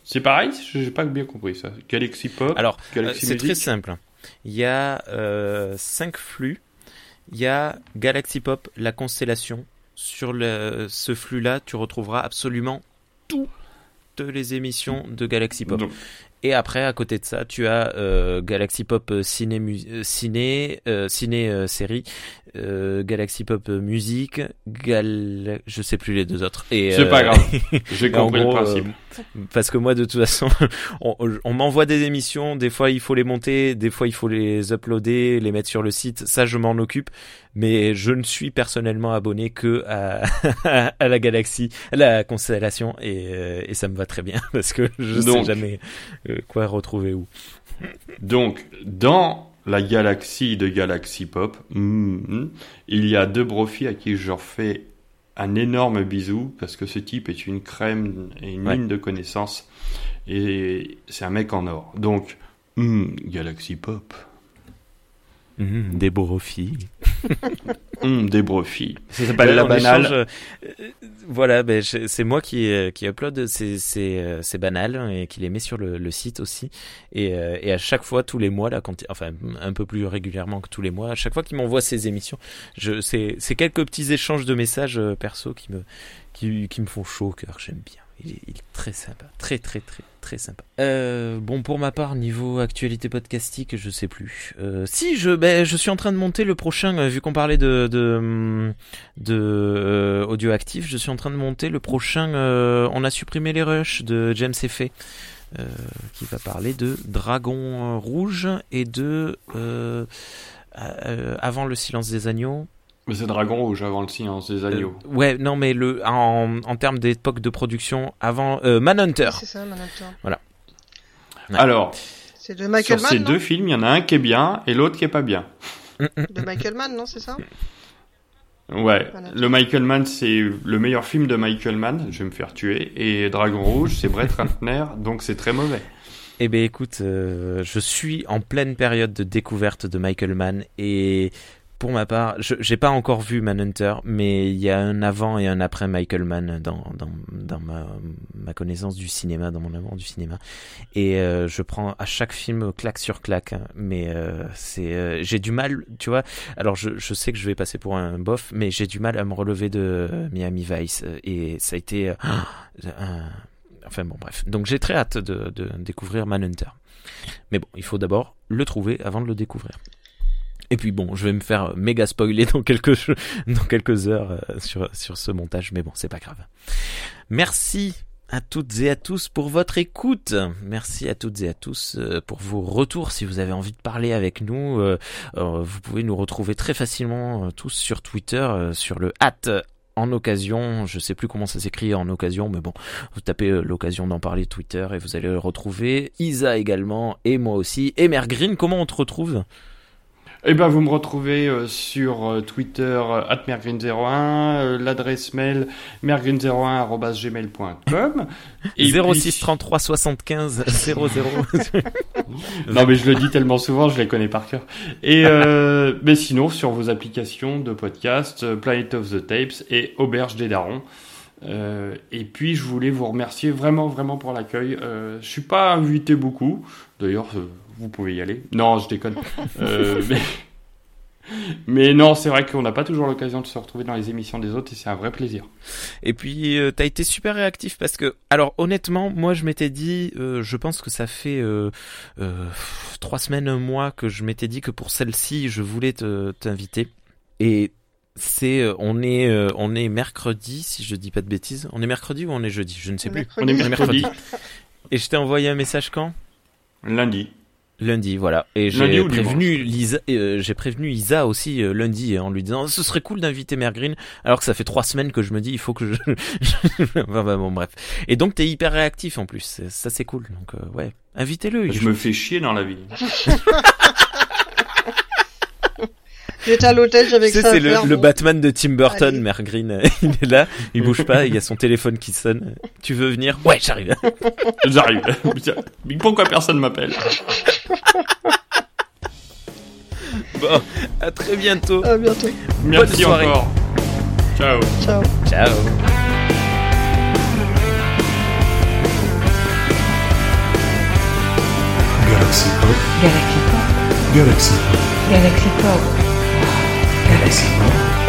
C'est pareil J'ai pas bien compris ça. Galaxy Pop, Alors, Euh, Galaxy c'est très simple. Il y a euh, cinq flux. Il y a Galaxy Pop, la constellation. Sur le, ce flux-là, tu retrouveras absolument toutes les émissions de Galaxy Pop. Donc, Et après, à côté de ça, tu as euh, Galaxy Pop euh, ciné, euh, ciné, euh, ciné euh, série, euh, Galaxy Pop musique, Gal... je sais plus les deux autres. C'est pas grave. J'ai compris gros, le principe. Parce que moi, de toute façon, on, on m'envoie des émissions. Des fois, il faut les monter, des fois, il faut les uploader, les mettre sur le site. Ça, je m'en occupe. Mais je ne suis personnellement abonné que à, à la galaxie, à la constellation, et, euh, et ça me va très bien parce que je Donc. sais jamais euh, quoi retrouver où. Donc, dans la galaxie de Galaxy Pop, mhm, il y a deux Brophy à qui je fais un énorme bisou parce que ce type est une crème et une Ouais. mine de connaissances et c'est un mec en or. Donc, mhm, Galaxy Pop, Mhm, des filles. mhm, des Brophy. Ça s'appelle la banale. échange, euh, euh, voilà, ben, c'est moi qui, euh, qui upload ces, ces, ces banales et qui les met sur le, le site aussi. Et, euh, et à chaque fois, tous les mois, là, quand, enfin, un peu plus régulièrement que tous les mois, à chaque fois qu'il m'envoie ces émissions, c'est, c'est quelques petits échanges de messages perso qui me, qui, qui me font chaud au cœur. J'aime bien. Il est, très sympa, très très très très sympa. Euh, bon pour ma part niveau actualité podcastique, je sais plus. Euh, si je ben je suis en train de monter le prochain euh, vu qu'on parlait de de actif, je suis en train de monter le prochain. on a supprimé les rushs de James Effet. Qui va parler de Dragon Rouge et de Avant le silence des agneaux. Mais c'est Dragon Rouge avant le silence des agneaux. Euh, ouais, non, mais le en, en termes d'époque de production, avant euh, Manhunter. C'est ça, Manhunter. ouais. Alors, C'est de Michael sur ces Mann, deux films, il y en a un qui est bien et l'autre qui est pas bien. De Michael Mann, non, c'est ça Ouais, Voilà. le Michael Mann, c'est le meilleur film de Michael Mann, je vais me faire tuer, et Dragon Rouge, c'est Brett Ratner, donc c'est très mauvais. Eh ben écoute, euh, je suis en pleine période de découverte de Michael Mann et pour ma part, je j'ai pas encore vu Manhunter, mais il y a un avant et un après Michael Mann dans dans, dans ma, ma connaissance du cinéma, dans mon amour du cinéma. Et euh, je prends à chaque film claque sur claque, hein, mais euh, c'est euh, j'ai du mal, tu vois. Alors je je sais que je vais passer pour un bof, mais j'ai du mal à me relever de euh, Miami Vice et ça a été euh, un Enfin bon, bref. Donc j'ai très hâte de, de découvrir Manhunter. Mais bon, il faut d'abord le trouver avant de le découvrir. Et puis bon, je vais me faire méga spoiler dans quelques, dans quelques heures euh, sur, sur ce montage, mais bon, c'est pas grave. Merci à toutes et à tous pour votre écoute. Merci à toutes et à tous euh, pour vos retours. Si vous avez envie de parler avec nous, euh, vous pouvez nous retrouver très facilement tous sur Twitter, sur le hat en occasion. Je sais plus comment ça s'écrit en occasion, mais bon, vous tapez l'occasion d'en parler Twitter et vous allez le retrouver. Isa également et moi aussi. Et Mère comment on te retrouve? Eh ben, vous me retrouvez euh, sur euh, Twitter, euh, @mergreen01, euh, l'adresse mail mergreen01@gmail.com. Et 06 33 75 00. Non, mais je le dis tellement souvent, je les connais par cœur. Et euh, mais sinon, sur vos applications de podcast, Planet of the Tapes et Auberge des Darons. Euh, et puis, je voulais vous remercier vraiment, vraiment pour l'accueil. Euh, je suis pas invité beaucoup. D'ailleurs, euh, vous pouvez y aller. Non, je déconne. Euh, mais... mais non, c'est vrai qu'on n'a pas toujours l'occasion de se retrouver dans les émissions des autres et c'est un vrai plaisir. Et puis euh, t'as été super réactif parce que, alors honnêtement, moi je m'étais dit, euh, je pense que ça fait euh, euh, trois semaines, un mois que je m'étais dit que pour celle-ci, je voulais te t'inviter. Et c'est, on est, on est mercredi, si je dis pas de bêtises. On est mercredi ou on est jeudi, je ne sais plus. On est mercredi. Et je t'ai envoyé un message quand? Lundi. Lundi, voilà. Et j'ai prévenu Lisa, euh, j'ai prévenu Isa aussi euh, lundi en lui disant ce serait cool d'inviter Mère Green, alors que ça fait trois semaines que je me dis il faut que je. enfin, bah, bon bref. Et donc t'es hyper réactif en plus, ça c'est cool. Donc euh, ouais, invitez-le. Je me fais chier dans la vie. J'étais à l'hôtel, j'avais Tu sais, que ça à c'est le. Batman de Tim Burton, Allez. Mère Green. euh, il est là, il bouge pas, il y a son téléphone qui sonne. Tu veux venir? Ouais, j'arrive. J'arrive. Mais pourquoi personne m'appelle? Bon, à très bientôt. À bientôt. Merci soirée. encore. Ciao. Ciao. Ciao. Galaxy Pop, Galaxy Pop, Galaxy Pop, Galaxy Pop, Galaxy Pop.